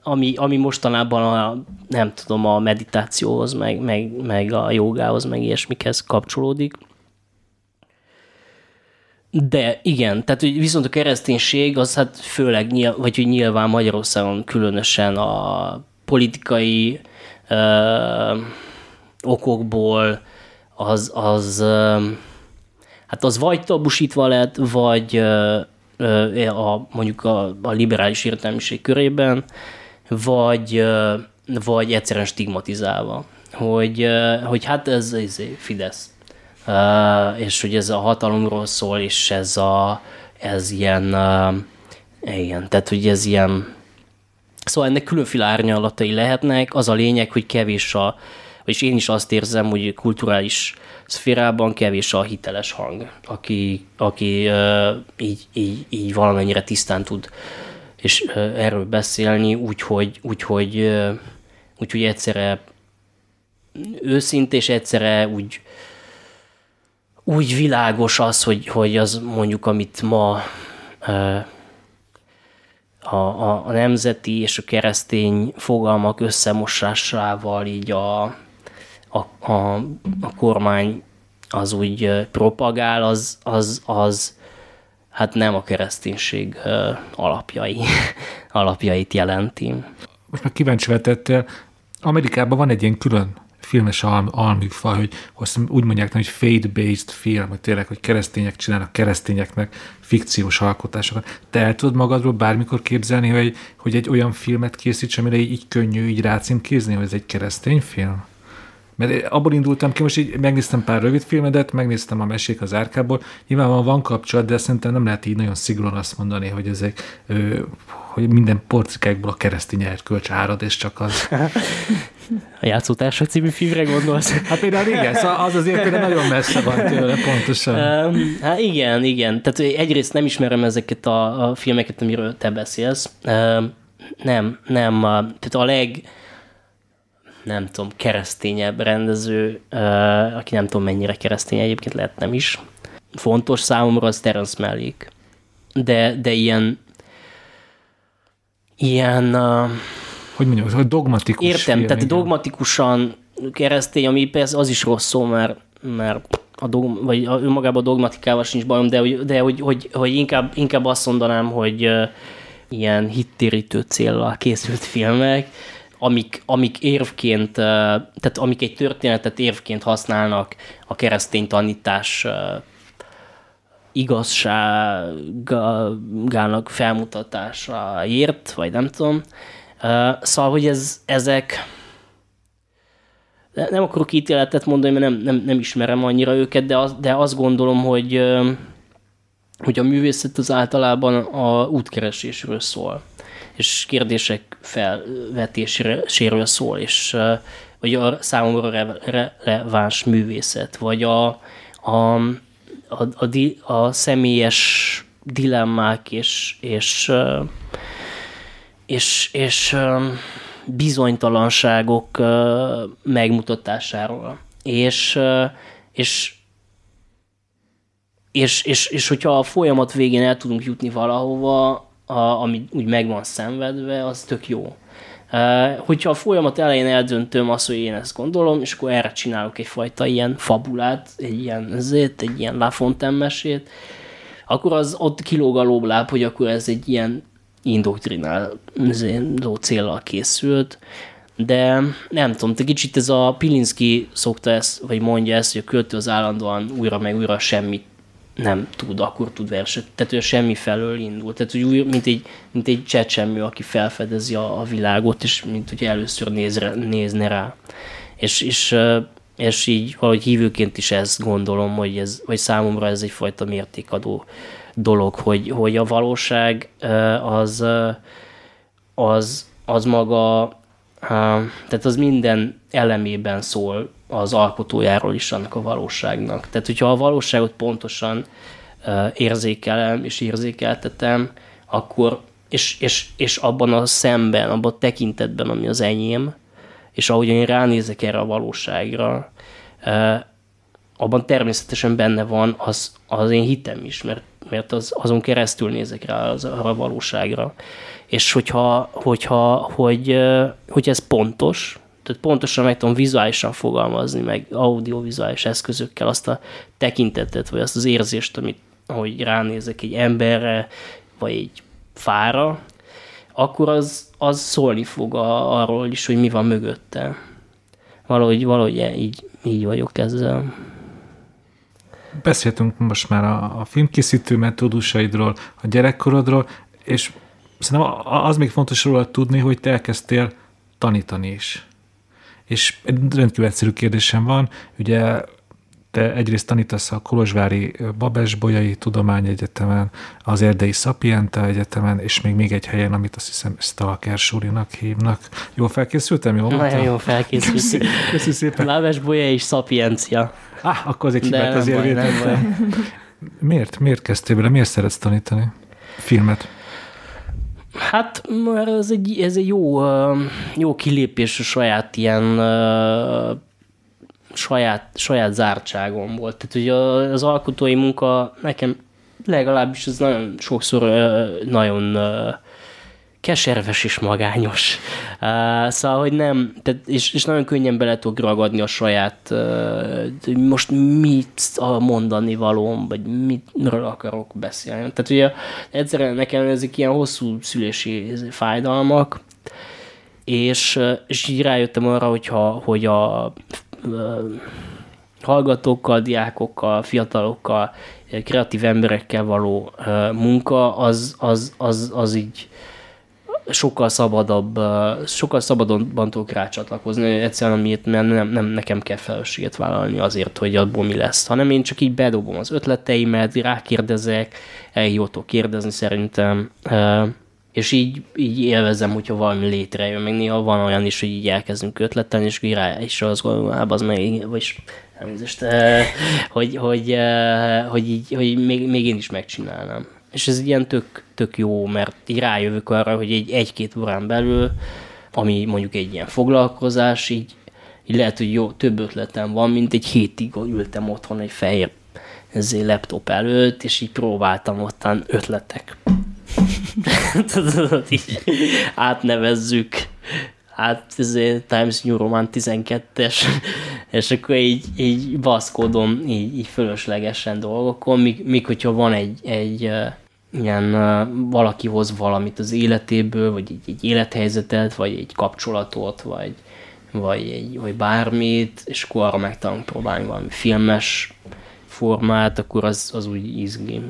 S3: ami, ami mostanában a, nem tudom, a meditációhoz, meg, meg, meg a jogához, meg ilyesmikhez kapcsolódik, de igen, tehát viszont a kereszténység az hát főleg, nyilv, vagy hogy nyilván Magyarországon különösen a politikai ö, okokból az, az ö, hát az vagy tabusítva lett, vagy ö, a, mondjuk a, a liberális értelmiség körében, vagy, ö, vagy egyszerűen stigmatizálva. Hogy, ö, hogy hát ez, ez Fidesz és hogy ez a hatalomról szól, és ez, a, ez ilyen, igen, tehát hogy ez ilyen, szóval ennek különféle árnyalatai lehetnek, az a lényeg, hogy kevés a, és én is azt érzem, hogy kulturális szférában kevés a hiteles hang, aki, aki uh, így, így, így valamennyire tisztán tud és uh, erről beszélni, úgyhogy, úgyhogy, uh, úgyhogy egyszerre őszint, és egyszerre úgy úgy világos az, hogy, hogy az mondjuk, amit ma a, a, a nemzeti és a keresztény fogalmak összemosásával így a, a, a, a kormány az úgy propagál, az, az, az hát nem a kereszténység alapjai, alapjait jelenti.
S2: Most már kíváncsi vetettél, Amerikában van egy ilyen külön filmes al- alműfaj, hogy azt úgy mondják, hogy faith-based film, hogy tényleg, hogy keresztények csinálnak keresztényeknek fikciós alkotásokat. Te el tudod magadról bármikor képzelni, hogy, hogy egy olyan filmet készíts, amire így, így könnyű így rácímkézni, hogy ez egy keresztény film? Mert abból indultam ki, most így megnéztem pár rövid filmedet, megnéztem a mesék az árkából, nyilvánvalóan van kapcsolat, de szerintem nem lehet így nagyon szigorúan azt mondani, hogy ezek, hogy minden porcikákból a keresztény erkölcs árad, és csak az.
S3: A játszótársak című filmre gondolsz?
S2: Hát például igen, szóval az azért például nagyon messze van tőle, pontosan.
S3: Um, hát igen, igen. Tehát egyrészt nem ismerem ezeket a, a filmeket, amiről te beszélsz. Um, nem, nem. Tehát a leg, nem tudom, keresztényebb rendező, uh, aki nem tudom mennyire keresztény egyébként lehet nem is. Fontos számomra az Terence Malick. De, de ilyen ilyen uh,
S2: hogy mondjam, hogy dogmatikus
S3: Értem, film, tehát igen. dogmatikusan keresztény, ami persze az is rossz szó, mert, mert a dogma, vagy önmagában a dogmatikával sincs bajom, de, de hogy, hogy, hogy inkább, inkább azt mondanám, hogy uh, ilyen hittérítő célral készült filmek, amik, amik érvként, tehát amik egy történetet érvként használnak a keresztény tanítás igazságának felmutatásáért, vagy nem tudom, Szóval, hogy ez, ezek nem akarok ítéletet mondani, mert nem, nem, nem ismerem annyira őket, de, az, de azt gondolom, hogy, hogy a művészet az általában a útkeresésről szól, és kérdések felvetéséről szól, és vagy a számomra releváns művészet, vagy a, a, a, a, a személyes dilemmák és, és és, és bizonytalanságok megmutatásáról. És, és, és, és, és hogyha a folyamat végén el tudunk jutni valahova, a, ami úgy meg van szenvedve, az tök jó. Uh, hogyha a folyamat elején eldöntöm azt, hogy én ezt gondolom, és akkor erre csinálok egyfajta ilyen fabulát, egy ilyen ezért, egy ilyen Lafontaine akkor az ott kilóg a lóbláb, hogy akkor ez egy ilyen indoktrináló célral készült, de nem tudom, te kicsit ez a Pilinszki szokta ezt, vagy mondja ezt, hogy a költő az állandóan újra meg újra semmit nem tud, akkor tud verset. Tehát ő semmi felől indul. Tehát úgy, mint egy, mint egy csecsemő, aki felfedezi a, a világot, és mint hogy először nézre, nézne rá. És, és, és így valahogy hívőként is ezt gondolom, hogy ez, vagy számomra ez egyfajta mértékadó dolog, hogy, hogy a valóság az, az, az maga, tehát az minden elemében szól az alkotójáról is annak a valóságnak. Tehát, hogyha a valóságot pontosan érzékelem és érzékeltetem, akkor, és, és, és abban a szemben, abban a tekintetben, ami az enyém, és ahogy én ránézek erre a valóságra, abban természetesen benne van az, az én hitem is, mert mert az, azon keresztül nézek rá az, arra a valóságra. És hogyha, hogyha hogy, hogy ez pontos, tehát pontosan meg tudom vizuálisan fogalmazni, meg audiovizuális eszközökkel azt a tekintetet, vagy azt az érzést, amit, ahogy ránézek egy emberre, vagy egy fára, akkor az, az szólni fog a, arról is, hogy mi van mögötte. Valahogy, valahogy így, így vagyok ezzel
S2: beszéltünk most már a, a filmkészítő metódusaidról, a gyerekkorodról, és szerintem az még fontos róla tudni, hogy te elkezdtél tanítani is. És egy rendkívül egyszerű kérdésem van, ugye te egyrészt tanítasz a Kolozsvári Babes Bolyai Tudományegyetemen, az Erdei Sapienta Egyetemen, és még még egy helyen, amit azt hiszem Stalker Súrinak hívnak. Jól felkészültem? Jól
S3: Nagyon jól felkészültem.
S2: Köszönöm szépen.
S3: Babes Bolyai és Sapiencia.
S2: Ah, akkor az egy hibát azért vétettem. Miért? Miért kezdtél bele? Miért szeretsz tanítani filmet?
S3: Hát, ez egy, ez egy jó, jó kilépés a saját ilyen saját, saját zártságom volt. Tehát ugye az alkotói munka nekem legalábbis ez nagyon sokszor nagyon keserves és magányos. Uh, szóval, hogy nem, tehát, és, és nagyon könnyen bele tudok ragadni a saját, uh, most mit a mondani valóm, vagy mitről akarok beszélni. Tehát ugye egyszerűen nekem ezek ilyen hosszú szülési fájdalmak, és, és így rájöttem arra, hogyha, hogy a hallgatókkal, diákokkal, fiatalokkal, kreatív emberekkel való munka, az, az, az, az így sokkal szabadabb, sokkal szabadabban tudok rácsatlakozni, egyszerűen amiért mert nem, nem nekem kell felelősséget vállalni azért, hogy abból mi lesz, hanem én csak így bedobom az ötleteimet, rákérdezek, elhivatok kérdezni szerintem, és így, így élvezem, hogyha valami létrejön, meg néha van olyan is, hogy így elkezdünk ötletelni, és így rá is az gondolom, az meg, vagyis elnézést, hogy, hogy, hogy, így, hogy még, még én is megcsinálnám. És ez ilyen tök, tök jó, mert így rájövök arra, hogy egy, egy-két órán belül, ami mondjuk egy ilyen foglalkozás, így, így lehet, hogy jó, több ötletem van, mint egy hétig ültem otthon egy fehér ezért laptop előtt, és így próbáltam ottan ötletek. Így átnevezzük hát ezért Times New Roman 12-es, és akkor így, így baszkodom így, így fölöslegesen dolgokon, míg, míg hogyha van egy, egy ilyen valaki hoz valamit az életéből, vagy egy, egy élethelyzetet, vagy egy kapcsolatot, vagy, vagy, egy, vagy bármit, és akkor arra megtanulunk próbálni valami filmes formát, akkor az, az úgy izgi.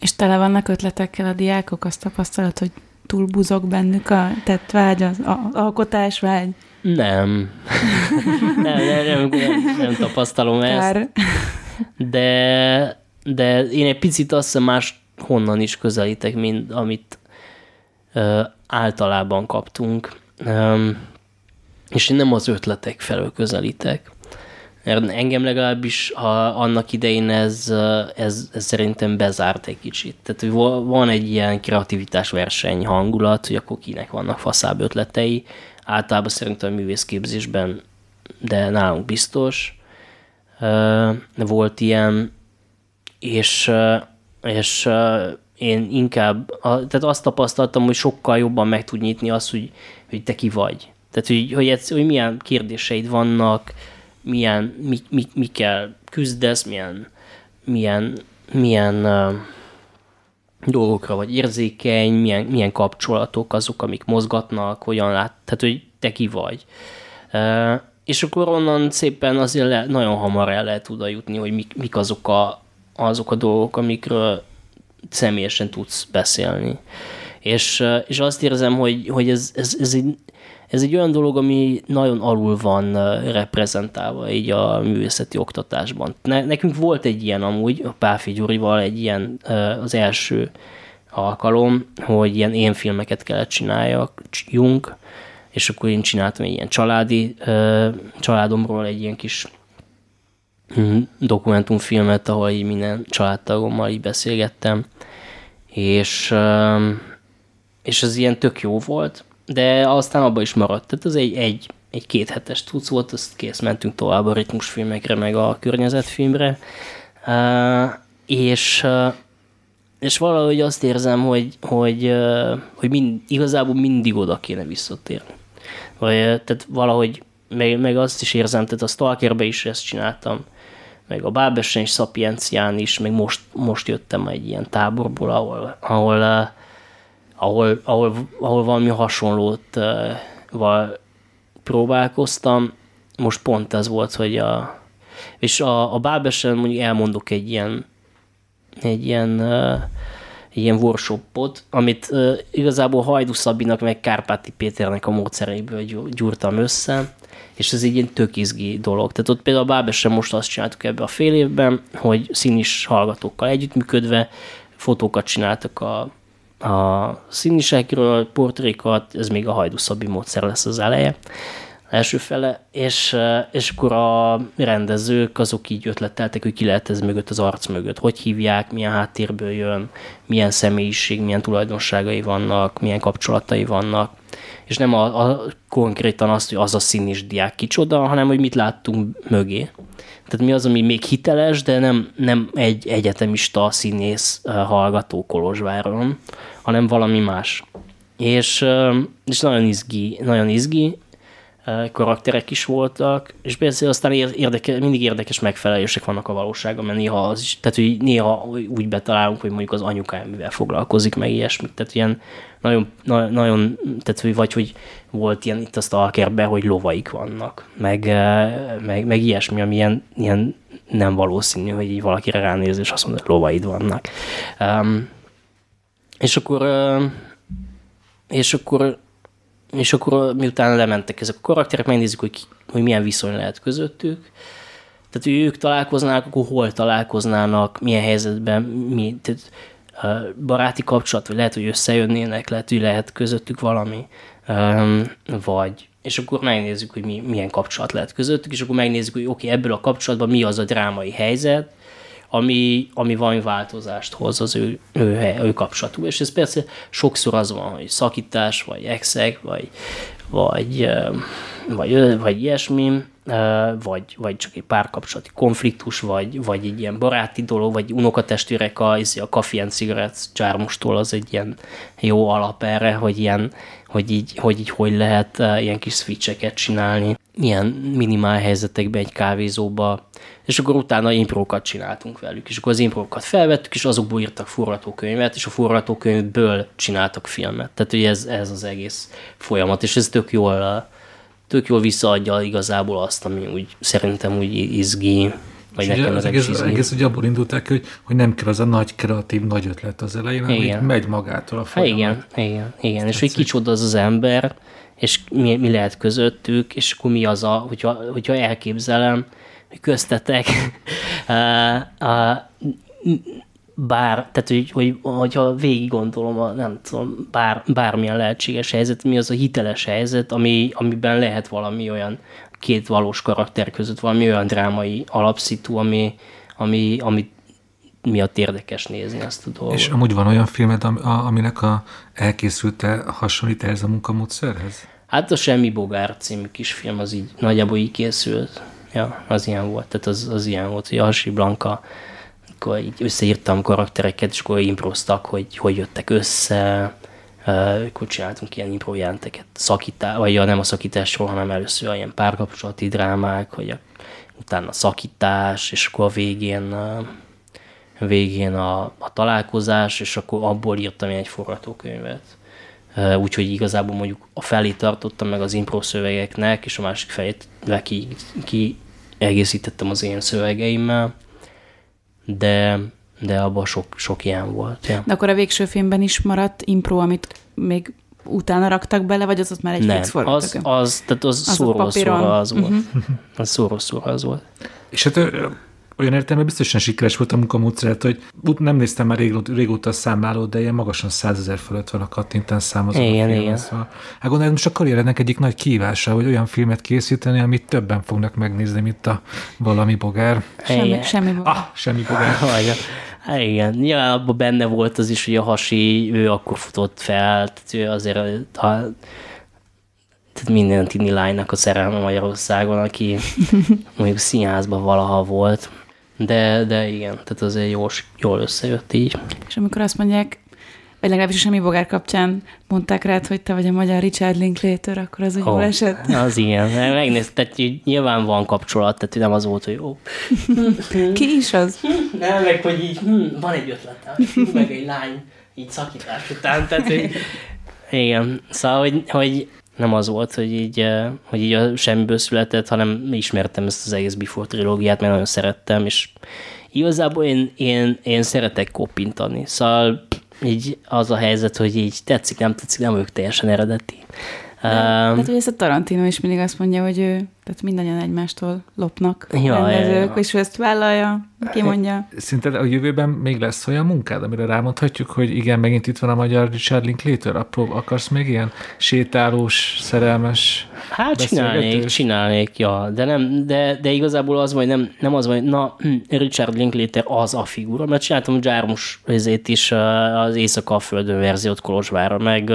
S1: És tele vannak ötletekkel a diákok, azt tapasztalat, hogy túl buzog bennük a tett vágy, az a, alkotás vágy?
S3: Nem. nem, nem, nem, nem, nem tapasztalom Kár. ezt. De, de én egy picit azt hiszem más honnan is közelítek, mint amit ö, általában kaptunk. Ö, és én nem az ötletek felől közelítek. Engem legalábbis ha annak idején ez, ez, ez szerintem bezárt egy kicsit. Tehát van egy ilyen kreativitás verseny hangulat, hogy akkor kinek vannak faszább ötletei. Általában szerintem a művészképzésben, de nálunk biztos. Volt ilyen, és, és én inkább, tehát azt tapasztaltam, hogy sokkal jobban meg tud nyitni azt, hogy, hogy te ki vagy. Tehát, hogy, hogy, hogy milyen kérdéseid vannak, milyen, mi, mi, mikkel küzdesz, milyen, milyen, milyen dolgokra vagy érzékeny, milyen, milyen kapcsolatok azok, amik mozgatnak, hogyan lát, tehát hogy te ki vagy. Uh, és akkor onnan szépen azért le, nagyon hamar el lehet oda jutni, hogy mik, mik azok, a, azok a dolgok, amikről személyesen tudsz beszélni. És, és azt érzem, hogy, hogy ez, ez, ez egy ez egy olyan dolog, ami nagyon alul van reprezentálva így a művészeti oktatásban. Ne, nekünk volt egy ilyen amúgy, a Páfi Gyurival egy ilyen az első alkalom, hogy ilyen én filmeket kellett csináljunk, és akkor én csináltam egy ilyen családi, családomról egy ilyen kis hm, dokumentumfilmet, ahol így minden családtagommal így beszélgettem, és, és az ilyen tök jó volt, de aztán abban is maradt. Tehát az egy, egy, egy kéthetes tudsz volt, azt kész, mentünk tovább a ritmusfilmekre, meg a környezetfilmre, uh, és, uh, és valahogy azt érzem, hogy, hogy, uh, hogy mind, igazából mindig oda kéne visszatérni. Vagy, tehát valahogy, meg, meg azt is érzem, tehát a Stalkerbe is ezt csináltam, meg a Bábesen és Szapiencián is, meg most, most jöttem egy ilyen táborból, ahol, ahol uh, ahol, ahol, ahol valami hasonlót uh, próbálkoztam. Most pont ez volt, hogy a... És a, a Bábesen mondjuk elmondok egy ilyen egy ilyen, egy ilyen workshopot, amit igazából Hajdu Szabinak meg Kárpáti Péternek a módszereiből gyúrtam össze, és ez egy ilyen tök izgi dolog. Tehát ott például a Bábesen most azt csináltuk ebbe a fél évben, hogy színis hallgatókkal együttműködve fotókat csináltak a a színisekről, portrékat, ez még a hajdúszabi módszer lesz az eleje, első fele, és, és akkor a rendezők azok így ötleteltek, hogy ki lehet ez mögött, az arc mögött, hogy hívják, milyen háttérből jön, milyen személyiség, milyen tulajdonságai vannak, milyen kapcsolatai vannak, és nem a, a konkrétan azt, hogy az a színis diák kicsoda, hanem hogy mit láttunk mögé. Tehát mi az, ami még hiteles, de nem, nem egy egyetemista színész hallgató Kolozsváron, hanem valami más. és, és nagyon izgi, nagyon izgi karakterek is voltak, és persze aztán érdeke, mindig érdekes megfelelések vannak a valóságban, mert néha az is, tehát hogy néha úgy betalálunk, hogy mondjuk az anyukám mivel foglalkozik, meg ilyesmik, tehát ilyen nagyon, na, nagyon tehát hogy vagy hogy volt ilyen itt a Stalkerben, hogy lovaik vannak, meg, meg, meg ilyesmi, ami ilyen, ilyen nem valószínű, hogy így valakire ránéz, és azt mondja, hogy lovaid vannak. Um, és akkor és akkor és akkor miután lementek ezek a karakterek, megnézzük, hogy, hogy milyen viszony lehet közöttük. Tehát, hogy ők találkoznának, akkor hol találkoznának, milyen helyzetben, mi, tehát, baráti kapcsolat, vagy lehet, hogy összejönnének, lehet, hogy lehet közöttük valami, vagy és akkor megnézzük, hogy mi, milyen kapcsolat lehet közöttük, és akkor megnézzük, hogy oké, okay, ebből a kapcsolatban mi az a drámai helyzet, ami, ami valami változást hoz az ő, ő, ő kapcsolatuk. És ez persze sokszor az van, hogy szakítás, vagy exek, vagy, vagy, vagy, vagy ilyesmi, vagy, vagy csak egy párkapcsolati konfliktus, vagy, vagy egy ilyen baráti dolog, vagy unokatestvérek a, izé, a Coffee and Cigarettes csármostól az egy ilyen jó alap erre, hogy ilyen, hogy így hogy, így, hogy lehet ilyen kis switcheket csinálni, ilyen minimál helyzetekben egy kávézóba, és akkor utána imprókat csináltunk velük, és akkor az imprókat felvettük, és azokból írtak forgatókönyvet, és a forgatókönyvből csináltak filmet. Tehát, hogy ez, ez az egész folyamat, és ez tök jól tök jól visszaadja igazából azt, ami úgy szerintem úgy izgi, vagy
S2: nekem az egész, az egész ugye abból indulták, hogy, hogy nem kell az a nagy kreatív, nagy ötlet az elején, igen. megy magától a folyamat.
S3: igen, igen, igen. és hogy kicsoda az az ember, és mi, mi lehet közöttük, és akkor mi az a, hogyha, hogyha elképzelem, hogy köztetek uh, uh, bár, tehát hogy, hogy, hogyha végig gondolom, a, nem tudom, bár, bármilyen lehetséges helyzet, mi az a hiteles helyzet, ami, amiben lehet valami olyan két valós karakter között valami olyan drámai alapszitu, ami, ami, ami miatt érdekes nézni azt a dolgot.
S2: És amúgy van olyan filmed, aminek a elkészülte hasonlít ez a munkamódszerhez?
S3: Hát a Semmi Bogár című kisfilm az így nagyjából így készült. Ja, az ilyen volt. Tehát az, az ilyen volt, hogy a Hasi Blanka akkor így összeírtam karaktereket, és akkor improztak, hogy hogy jöttek össze, akkor csináltunk ilyen impro jelenteket, szakítás, vagy nem a szakításról, hanem először ilyen párkapcsolati drámák, hogy a, utána szakítás, és akkor a végén a, végén a, a találkozás, és akkor abból írtam egy forgatókönyvet. Úgyhogy igazából mondjuk a felé tartottam meg az impro szövegeknek, és a másik felét ki, ki egészítettem az én szövegeimmel de, de abban sok, sok ilyen volt. Ja.
S1: De akkor a végső filmben is maradt impro, amit még utána raktak bele, vagy az ott már egy
S3: Nem, fix az, az, tehát az, az szóról szóra az volt. Uh-huh. Az szóról szóra az volt.
S2: És hát olyan értelme biztosan sikeres volt a munkamódszert, hogy nem néztem már régóta, régóta a számlálót, de ilyen magasan százezer fölött van a kattintás szám az
S3: igen, igen.
S2: Szóval, hát gondolom, most a karrierednek egyik nagy kívása, hogy olyan filmet készíteni, amit többen fognak megnézni, mint a valami bogár.
S1: Semmi, semmi bogár.
S2: Ah, semmi bogár.
S3: Hát igen, nyilván abban benne volt az is, hogy a hasi, ő akkor futott fel, tehát ő azért ha, tehát minden tini lánynak a szerelme Magyarországon, aki mondjuk színházban valaha volt. De, de igen, tehát azért jól, jól összejött így.
S1: És amikor azt mondják, vagy legalábbis semmi bogár kapcsán mondták rád, hogy te vagy a magyar Richard Linklater, akkor az úgy oh, jól esett?
S3: Az igen. Megnézd, tehát nyilván van kapcsolat, tehát nem az volt, hogy jó.
S1: Ki is az?
S3: Nem, meg hogy így hm, van egy ötletem, meg egy lány így szakítás után, tehát hogy igen. Szóval, hogy, hogy nem az volt, hogy így, eh, hogy így a semmiből született, hanem ismertem ezt az egész Before trilógiát, mert nagyon szerettem, és igazából én, én, én szeretek kopintani, szóval így az a helyzet, hogy így tetszik, nem tetszik, nem ők teljesen eredeti.
S1: De, um, tehát, hogy ezt a Tarantino is mindig azt mondja, hogy ő, tehát mindannyian egymástól lopnak
S3: ja, rendezők, ja, ja.
S1: és ő ezt vállalja, ki mondja.
S2: Szinte a jövőben még lesz olyan munkád, amire rámondhatjuk, hogy igen, megint itt van a magyar Richard Linklater, apró, akarsz még ilyen sétálós, szerelmes
S3: Hát csinálnék, csinálnék, ja, de, nem, de, de igazából az vagy nem, nem az vagy, na, hm, Richard Linklater az a figura, mert csináltam Jármus is az Éjszaka a Földön verziót Kolozsvára, meg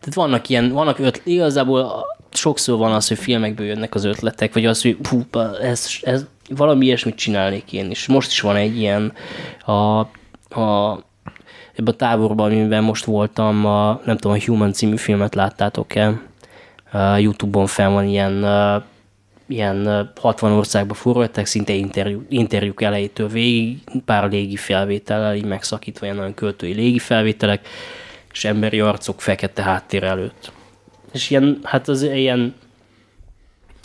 S3: tehát vannak ilyen, vannak ötlet, igazából sokszor van az, hogy filmekből jönnek az ötletek, vagy az, hogy hú, ez, ez, valami ilyesmit csinálnék én is. Most is van egy ilyen a, a ebben a táborban, amiben most voltam, a, nem tudom, a Human című filmet láttátok-e? Uh, Youtube-on fel van ilyen, uh, ilyen 60 országba forrották, szinte interjú, interjúk elejétől végig, pár légi felvétellel, így megszakítva ilyen nagyon költői légi felvételek, és emberi arcok fekete háttér előtt. És ilyen, hát az ilyen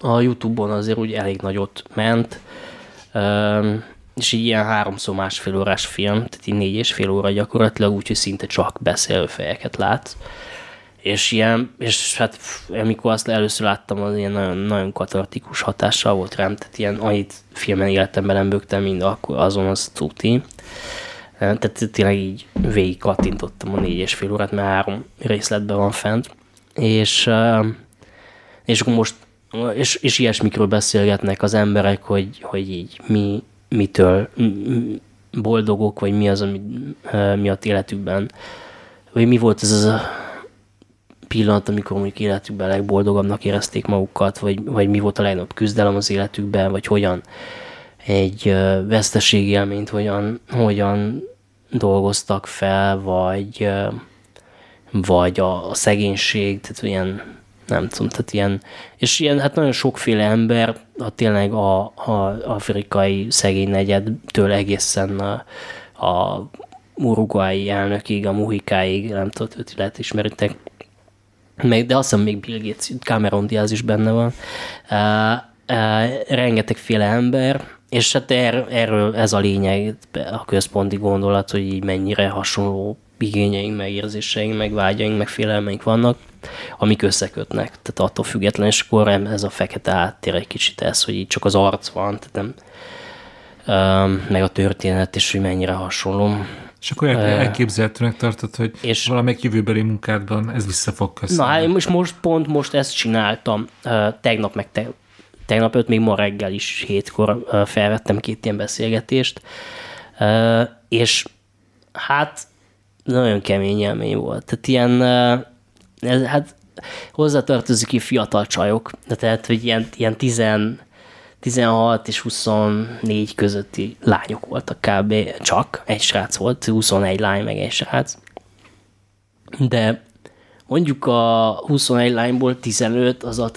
S3: a Youtube-on azért úgy elég nagyot ment, és így ilyen háromszor másfél órás film, tehát így négy és fél óra gyakorlatilag, úgyhogy szinte csak beszélő fejeket látsz. És ilyen, és hát amikor azt először láttam, az ilyen nagyon, nagyon katartikus hatással volt rám, tehát ilyen annyit filmen életemben nem bögtem, mind akkor azon az tuti. Tehát tényleg így végig kattintottam a négy és fél órát, mert három részletben van fent. És, és akkor most és, és ilyesmikről beszélgetnek az emberek, hogy, hogy így mi, mitől boldogok, vagy mi az, ami miatt életükben, vagy mi volt ez az a pillanat, amikor mondjuk életükben legboldogabbnak érezték magukat, vagy, vagy mi volt a legnagyobb küzdelem az életükben, vagy hogyan egy veszteségélményt hogyan, hogyan dolgoztak fel, vagy, vagy a szegénység, tehát ilyen nem tudom, tehát ilyen, és ilyen, hát nagyon sokféle ember, a tényleg a, a afrikai szegény negyedtől egészen a, a uruguayi elnökig, a muhikáig, nem tudom, őt lehet ismeritek, meg, de azt hiszem még Bill Gates, Cameron Diaz is benne van, uh, uh, rengetegféle ember, és hát er, erről ez a lényeg, a központi gondolat, hogy így mennyire hasonló igényeink, meg érzéseink, meg vágyaink, meg félelmeink vannak, amik összekötnek. Tehát attól független, és akkor ez a fekete áttér egy kicsit ez, hogy így csak az arc van, tehát nem, meg a történet, és hogy mennyire hasonló.
S2: És akkor elképzelhetőnek tartod, hogy és valamelyik jövőbeli munkádban ez vissza fog köszönni.
S3: Na, most, most pont most ezt csináltam, tegnap meg te, tegnap öt, még ma reggel is hétkor felvettem két ilyen beszélgetést, és hát nagyon kemény élmény volt. Tehát ilyen, ez, hát hozzátartozik ki fiatal csajok, de tehát, hogy ilyen, ilyen 10, 16 és 24 közötti lányok voltak kb. csak, egy srác volt, 21 lány meg egy srác. De mondjuk a 21 lányból 15 az a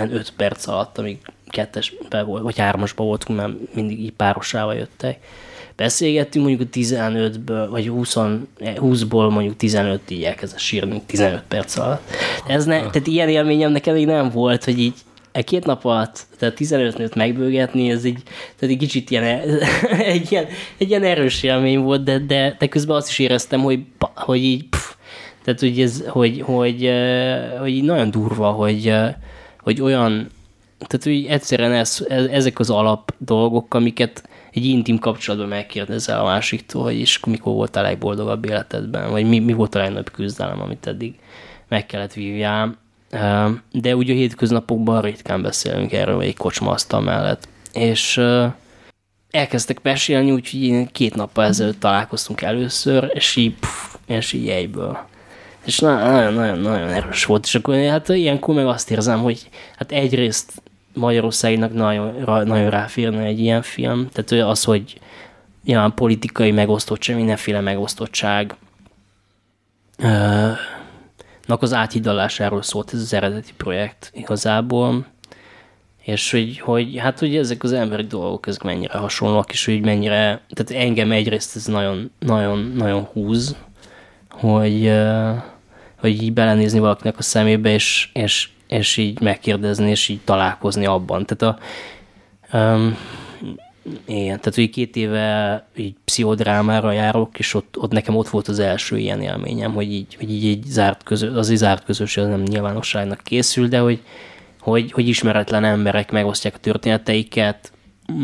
S3: 15 perc alatt, amíg kettesbe volt, vagy hármasba voltunk, mert mindig így párosával jöttek beszélgettünk, mondjuk a 15-ből, vagy 20, 20-ból mondjuk 15 így elkezd sírni 15 perc alatt. Ez ne, tehát ilyen élményem nekem még nem volt, hogy így e két nap alatt, tehát 15 nőt megbőgetni, ez így, tehát egy kicsit ilyen, egy ilyen, egy ilyen erős élmény volt, de, de, de közben azt is éreztem, hogy, hogy így, pff, tehát hogy ez, hogy, hogy, hogy így nagyon durva, hogy, hogy olyan, tehát hogy egyszerűen ez, ezek az alap dolgok, amiket egy intim kapcsolatban megkérdezel a másiktól, hogy és mikor volt a legboldogabb életedben, vagy mi, mi volt a legnagyobb küzdelem, amit eddig meg kellett vívjál. De ugye a hétköznapokban ritkán beszélünk erről, egy kocsmasztal mellett. És elkezdtek mesélni, úgyhogy én két nappal ezelőtt találkoztunk először, és így, pff, és így egyből. És nagyon-nagyon-nagyon erős volt, és akkor hát ilyenkor meg azt érzem, hogy hát egyrészt Magyarországnak nagyon, nagyon ráférne egy ilyen film. Tehát az, hogy ilyen politikai megosztottság, mindenféle megosztottság nak az áthidalásáról szólt ez az eredeti projekt igazából, és hogy, hogy hát hogy ezek az emberi dolgok, ezek mennyire hasonlóak, és hogy mennyire, tehát engem egyrészt ez nagyon, nagyon, nagyon húz, hogy, hogy így belenézni valakinek a szemébe, és, és és így megkérdezni, és így találkozni abban. Tehát a, um, igen, tehát hogy két éve így pszichodrámára járok, és ott, ott nekem ott volt az első ilyen élményem, hogy így, hogy így egy zárt közö, az egy zárt közösség, az nem nyilvánosságnak készül, de hogy, hogy, hogy ismeretlen emberek megosztják a történeteiket,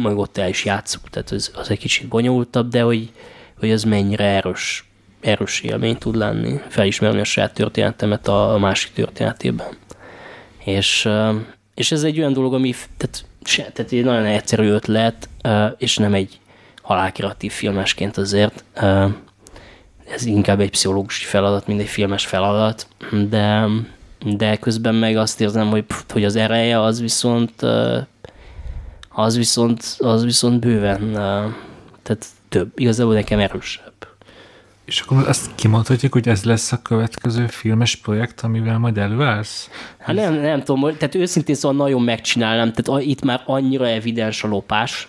S3: meg ott el is játszunk, tehát az, az egy kicsit bonyolultabb, de hogy, hogy az mennyire erős, erős élmény tud lenni, felismerni a saját történetemet a, másik történetében. És, és ez egy olyan dolog, ami tehát, se, tehát egy nagyon egyszerű ötlet, és nem egy halálkreatív filmesként azért. Ez inkább egy pszichológusi feladat, mint egy filmes feladat, de, de közben meg azt érzem, hogy, hogy az ereje az viszont az viszont, az viszont bőven tehát több, igazából nekem erősebb.
S2: És akkor azt kimondhatjuk, hogy ez lesz a következő filmes projekt, amivel majd előállsz?
S3: Hát nem, nem tudom, tehát őszintén szóval nagyon megcsinálnám, tehát itt már annyira evidens a lopás,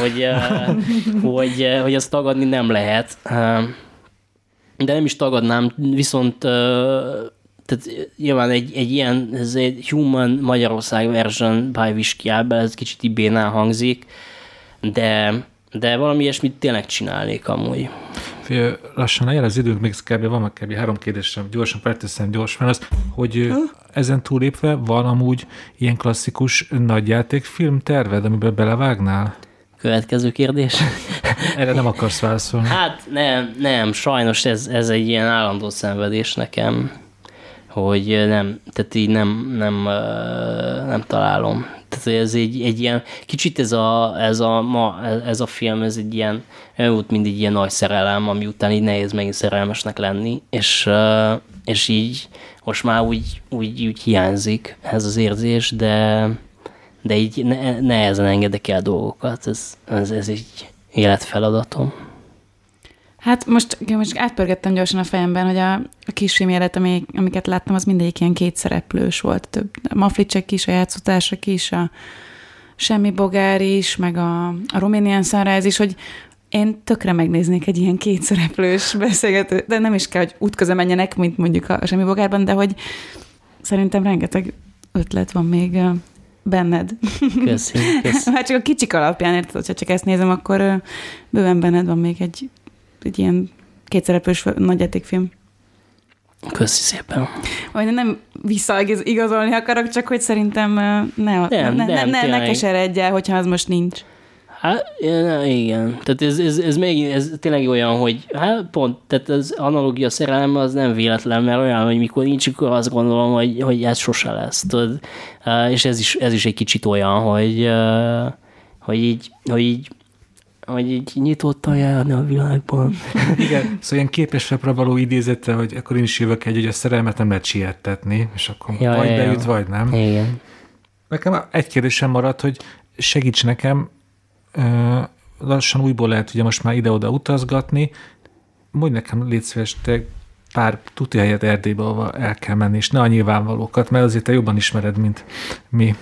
S3: hogy, hogy, hogy azt tagadni nem lehet. De nem is tagadnám, viszont tehát nyilván egy, egy ilyen, ez egy Human Magyarország version by Whisky ez kicsit ibénál hangzik, de, de valami ilyesmit tényleg csinálnék amúgy.
S2: Fél, lassan lejár az időnk, még kb. van, kb. három kérdésem, gyorsan felteszem gyorsan, az, hogy ha? ezen túlépve van amúgy ilyen klasszikus nagyjátékfilm terved, amiben belevágnál?
S3: Következő kérdés.
S2: Erre nem akarsz válaszolni.
S3: Hát nem, nem, sajnos ez, ez egy ilyen állandó szenvedés nekem, hogy nem, tehát így nem, nem, nem találom. Tehát ez egy, egy ilyen, kicsit ez a, ez a, ma, ez a film, ez egy ilyen, volt mindig ilyen nagy szerelem, ami után így nehéz megint szerelmesnek lenni, és, és így most már úgy, úgy, úgy hiányzik ez az érzés, de, de így ne, nehezen engedek el dolgokat, ez, ez, ez egy életfeladatom.
S1: Hát most, most átpörgettem gyorsan a fejemben, hogy a, a kisfilm élet, amik, amiket láttam, az mindegyik ilyen kétszereplős volt. Több, a Maflicsek is, a játszótársak is, a Semmi Bogár is, meg a, a Romanian Sunrise is, hogy én tökre megnéznék egy ilyen kétszereplős beszélgető, de nem is kell, hogy útközön menjenek, mint mondjuk a Semmi Bogárban, de hogy szerintem rengeteg ötlet van még benned.
S3: Köszi, köszi.
S1: Hát csak a kicsik alapján, érted, ha csak ezt nézem, akkor bőven benned van még egy egy ilyen kétszereplős nagyjátékfilm.
S3: Köszi szépen.
S1: Vagy nem visszaigazolni akarok, csak hogy szerintem ne, nem, ne, nem, ne, ne, ne keseredj el, hogyha az most nincs.
S3: Hát, igen. Tehát ez, ez, ez, még, ez tényleg olyan, hogy hát pont, tehát az analogia szerelem az nem véletlen, mert olyan, hogy mikor nincs, akkor azt gondolom, hogy, hogy ez sose lesz. Tudod? És ez is, ez is egy kicsit olyan, hogy, hogy így, hogy így hogy így nyitottan járni a világban.
S2: Igen, szóval ilyen képesre való idézete, hogy akkor én is jövök egy, hogy a szerelmet nem lehet siettetni, és akkor ja, vagy ja, beüt, ja. vagy nem.
S3: Igen.
S2: Nekem egy kérdésem maradt, hogy segíts nekem, lassan újból lehet ugye most már ide-oda utazgatni, mondj nekem, légy szíves, te pár tuti helyet Erdélybe, el kell menni, és ne a nyilvánvalókat, mert azért te jobban ismered, mint mi.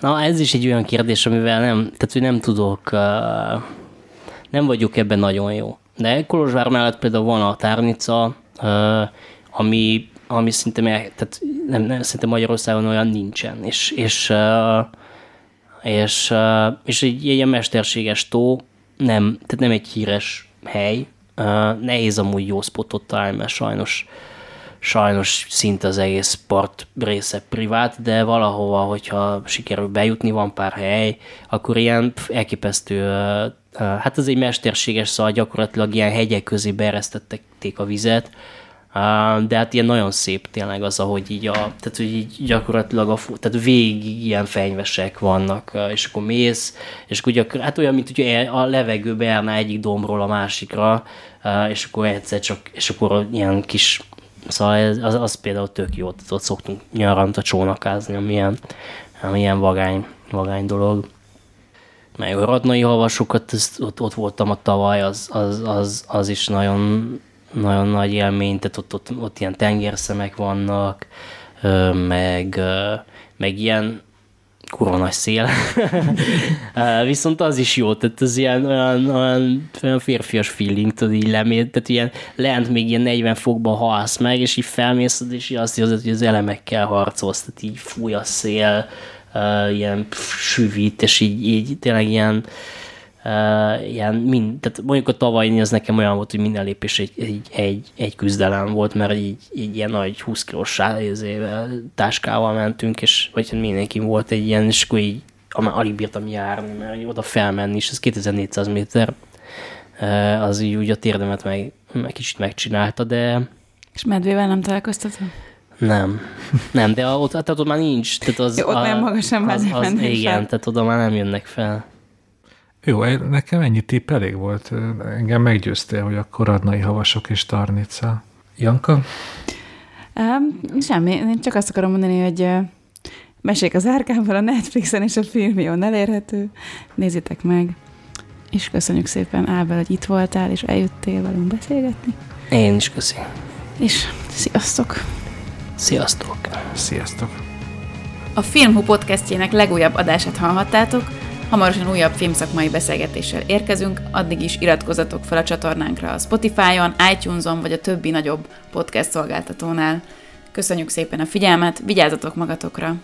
S3: Na, ez is egy olyan kérdés, amivel nem, tehát hogy nem tudok, nem vagyok ebben nagyon jó. De Kolozsvár mellett például van a Tárnica, ami, ami szinte, tehát nem, nem, szinte Magyarországon olyan nincsen. És, és, és, és egy ilyen mesterséges tó, nem, tehát nem egy híres hely, nehéz amúgy jó spotot találni, mert sajnos sajnos szinte az egész part része privát, de valahova, hogyha sikerül bejutni, van pár hely, akkor ilyen elképesztő, hát ez egy mesterséges szal, gyakorlatilag ilyen hegyek közé beeresztették a vizet, de hát ilyen nagyon szép tényleg az, ahogy így a, tehát hogy így gyakorlatilag a, tehát végig ilyen fenyvesek vannak, és akkor mész, és akkor gyakor, hát olyan, mint hogy a levegő beárná egyik dombról a másikra, és akkor egyszer csak, és akkor ilyen kis Szóval ez, az, az például tök jó, tehát ott szoktunk nyaranta csónakázni, ami ilyen, ami ilyen vagány, vagány dolog. Meg a radnai havasokat, ott, ott voltam a tavaly, az, az, az, az is nagyon, nagyon nagy élmény, tehát ott, ott, ott ilyen tengerszemek vannak, meg, meg ilyen kurva nagy szél. Viszont az is jó, tehát ez ilyen olyan, olyan, olyan férfias feeling, tudod, így lemér, tehát ilyen lent még ilyen 40 fokban halsz meg, és így felmész, és így azt érzed, hogy az elemekkel harcolsz, tehát így fúj a szél, uh, ilyen pff, süvít, és így, így tényleg ilyen, Uh, ilyen mind, tehát mondjuk a tavalyi az nekem olyan volt, hogy minden lépés egy, egy, egy, egy küzdelem volt, mert így, így ilyen nagy 20 kilós táskával mentünk, és vagy mindenki volt egy ilyen, és akkor így alig bírtam járni, mert oda felmenni, és ez 2400 méter, uh, az így úgy a térdemet meg, meg kicsit megcsinálta, de...
S1: És medvével nem találkoztatok?
S3: Nem. Nem, de ott, tehát ott már nincs. Tehát az,
S1: Jó, ott a, nem magasan az, az,
S3: az, Igen, tehát oda már nem jönnek fel.
S2: Jó, nekem ennyi tipp elég volt. Engem meggyőztél, hogy akkor radnai havasok és tarnica. Janka?
S1: Um, semmi, én csak azt akarom mondani, hogy mesék az árkával a Netflixen és a Filmion elérhető. Nézzétek meg. És köszönjük szépen, Ábel, hogy itt voltál, és eljöttél velünk beszélgetni.
S3: Én is köszi.
S1: És sziasztok!
S3: Sziasztok!
S2: Sziasztok!
S1: A Filmhu podcastjének legújabb adását hallhattátok, hamarosan újabb filmszakmai beszélgetéssel érkezünk, addig is iratkozzatok fel a csatornánkra a Spotify-on, iTunes-on vagy a többi nagyobb podcast szolgáltatónál. Köszönjük szépen a figyelmet, vigyázzatok magatokra!